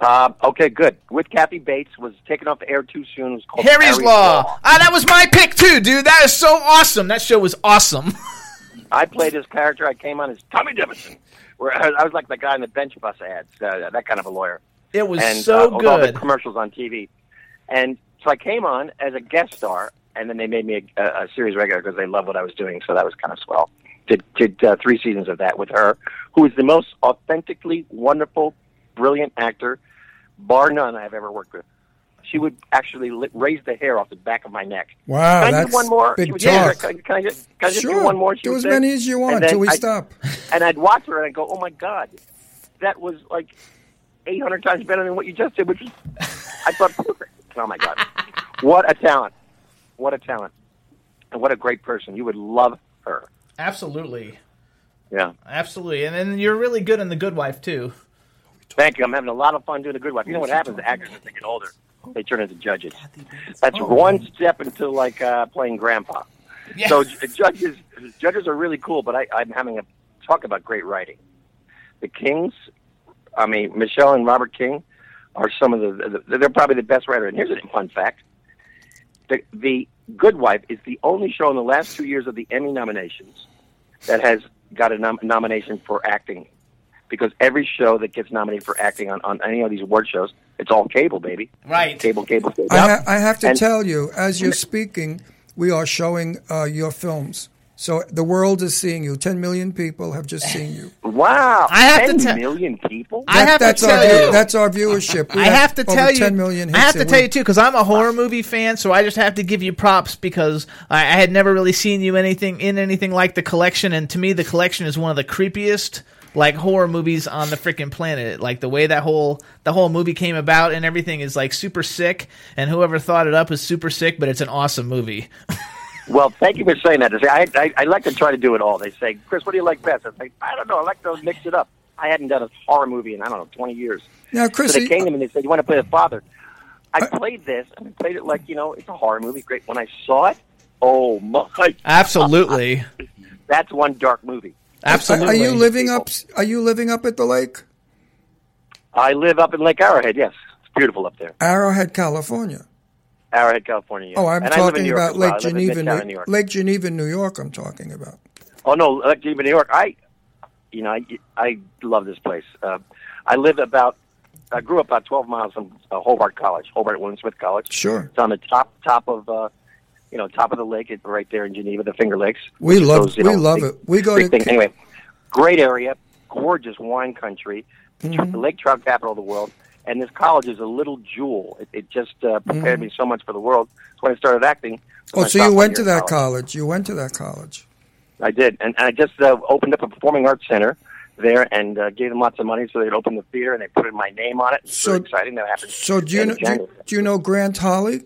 Uh, okay, good. With Kathy Bates was taken off the air too soon. It was called Harry's Law. Ah, that was my pick too, dude. That is so awesome. That show was awesome. I played his character. I came on as Tommy Jefferson, where I was like the guy in the bench bus ads, uh, that kind of a lawyer. It was and, so uh, with all the good. commercials on TV. And so I came on as a guest star, and then they made me a, a, a series regular because they loved what I was doing. So that was kind of swell. Did did uh, three seasons of that with her, who is the most authentically wonderful, brilliant actor, bar none I've ever worked with. She would actually li- raise the hair off the back of my neck. Wow, can I that's do one more? big She would say, talk. Can, I- can I just, can I just Sure. do one more? She Do would as say. many as you want until we I'd- stop. And I'd watch her and I'd go, "Oh my god, that was like 800 times better than what you just did," which was I thought perfect. Oh my god, what a talent! What a talent! And what a great person. You would love her. Absolutely, Yeah. absolutely, and then you're really good in The Good Wife too. Thank you. I'm having a lot of fun doing The Good Wife. You know what happens? The actors, as they get older, they turn into judges. That's one step into like uh, playing grandpa. So judges, judges are really cool. But I, I'm having a talk about great writing. The Kings, I mean Michelle and Robert King, are some of the, the they're probably the best writer. And here's a fun fact: the the Good Wife is the only show in the last two years of the Emmy nominations that has got a nom- nomination for acting. Because every show that gets nominated for acting on, on any of these award shows, it's all cable, baby. Right. Cable, cable, cable. I, ha- I have to And- tell you, as you're speaking, we are showing uh, your films. So the world is seeing you. 10 million people have just seen you. Wow. I have to 10 tell- million people? I have to that's, tell our you- that's our viewership. We I have to tell you, 10 million I have to a tell you too, because I'm a horror movie fan, so I just have to give you props because I, I had never really seen you anything in anything like the collection, and to me, the collection is one of the creepiest like horror movies on the freaking planet. Like the way that whole the whole movie came about and everything is like super sick, and whoever thought it up is super sick, but it's an awesome movie. Well, thank you for saying that. I, I, I like to try to do it all. They say, Chris, what do you like best? I say, I don't know. I like to mix it up. I hadn't done a horror movie in, I don't know, 20 years. Now, so they came to me and they said, you want to play the father? I uh, played this, and I played it like, you know, it's a horror movie. Great. When I saw it, oh, my. Absolutely, That's one dark movie. Are you living up? Are you living up at the lake? I live up in Lake Arrowhead, yes. It's beautiful up there. Arrowhead, California. Arrowhead, California. yes. Oh, I'm and I live in talking about as well. Lake I live in Geneva, New, New York. Lake Geneva, New York. I'm talking about. Oh no, Lake Geneva, New York. I, you know, I, I love this place. Uh, I live about, I grew up about 12 miles from uh, Hobart College, Hobart William Smith College. Sure. It's on the top top of, uh, you know, top of the lake, right there in Geneva, the Finger Lakes. We love- you we know, love big- it. We go to- thing. Anyway, great area, gorgeous wine country, Mhm. the lake trout capital of the world. And this college is a little jewel. It, it just uh, prepared Mhm. me so much for the world. So when I started acting, Oh, so you went to that college. college. You went to that college. I did, and, and I just uh, opened up a performing arts center there, and uh, gave them lots of money so they'd open the theater, and they put in my name on it. It's So- exciting. That happened. So do you know? Do do you know Grant Holly?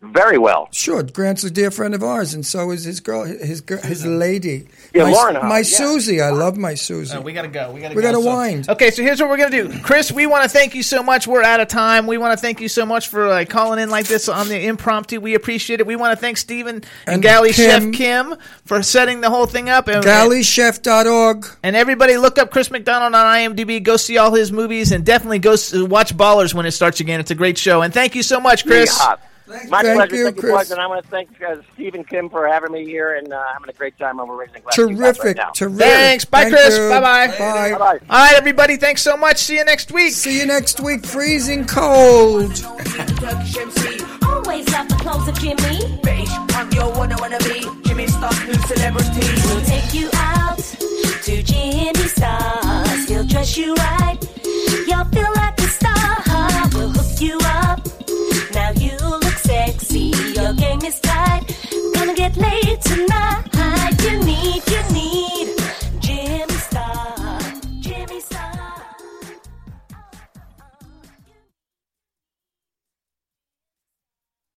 Very well. Sure, Grant's a dear friend of ours, and so is his girl, his girl, his lady. Yeah, my, Lauren My yeah. Susie, I love my Susie. Uh, we gotta go. We gotta. We go. gotta So- wind. Okay, so here's what we're gonna do, Chris. We want to thank you so much. We're out of time. We want to thank you so much for like calling in like this on the impromptu. We appreciate it. We want to thank Stephen and, And Galley Kim. Chef Kim for setting the whole thing up. And, Galleychef.org. and everybody, look up Chris McDonald on IMDb. Go see all his movies, and definitely go s- watch Ballers when it starts again. It's a great show. And thank you so much, Chris. Yeah. My Thank pleasure. you, thank Chris. you, boys, and I want to thank uh, Stephen Kim for having me here and uh, having a great time over raising glass. to Terrific, right now. terrific. Thanks. Bye, Thank Chris. Bye bye. Bye. Bye-bye. All right, everybody. Thanks so much. See you next week. See you next week. Freezing cold. Always love the clothes of Jimmy. Beige, I'm your one I wanna be. Jimmy Star, new celebrity. We'll take you out to Jimmy Stars. He'll dress you right. You'll feel like a star. We'll hook you up. Your game is tight. Gonna get laid tonight. You need, you need.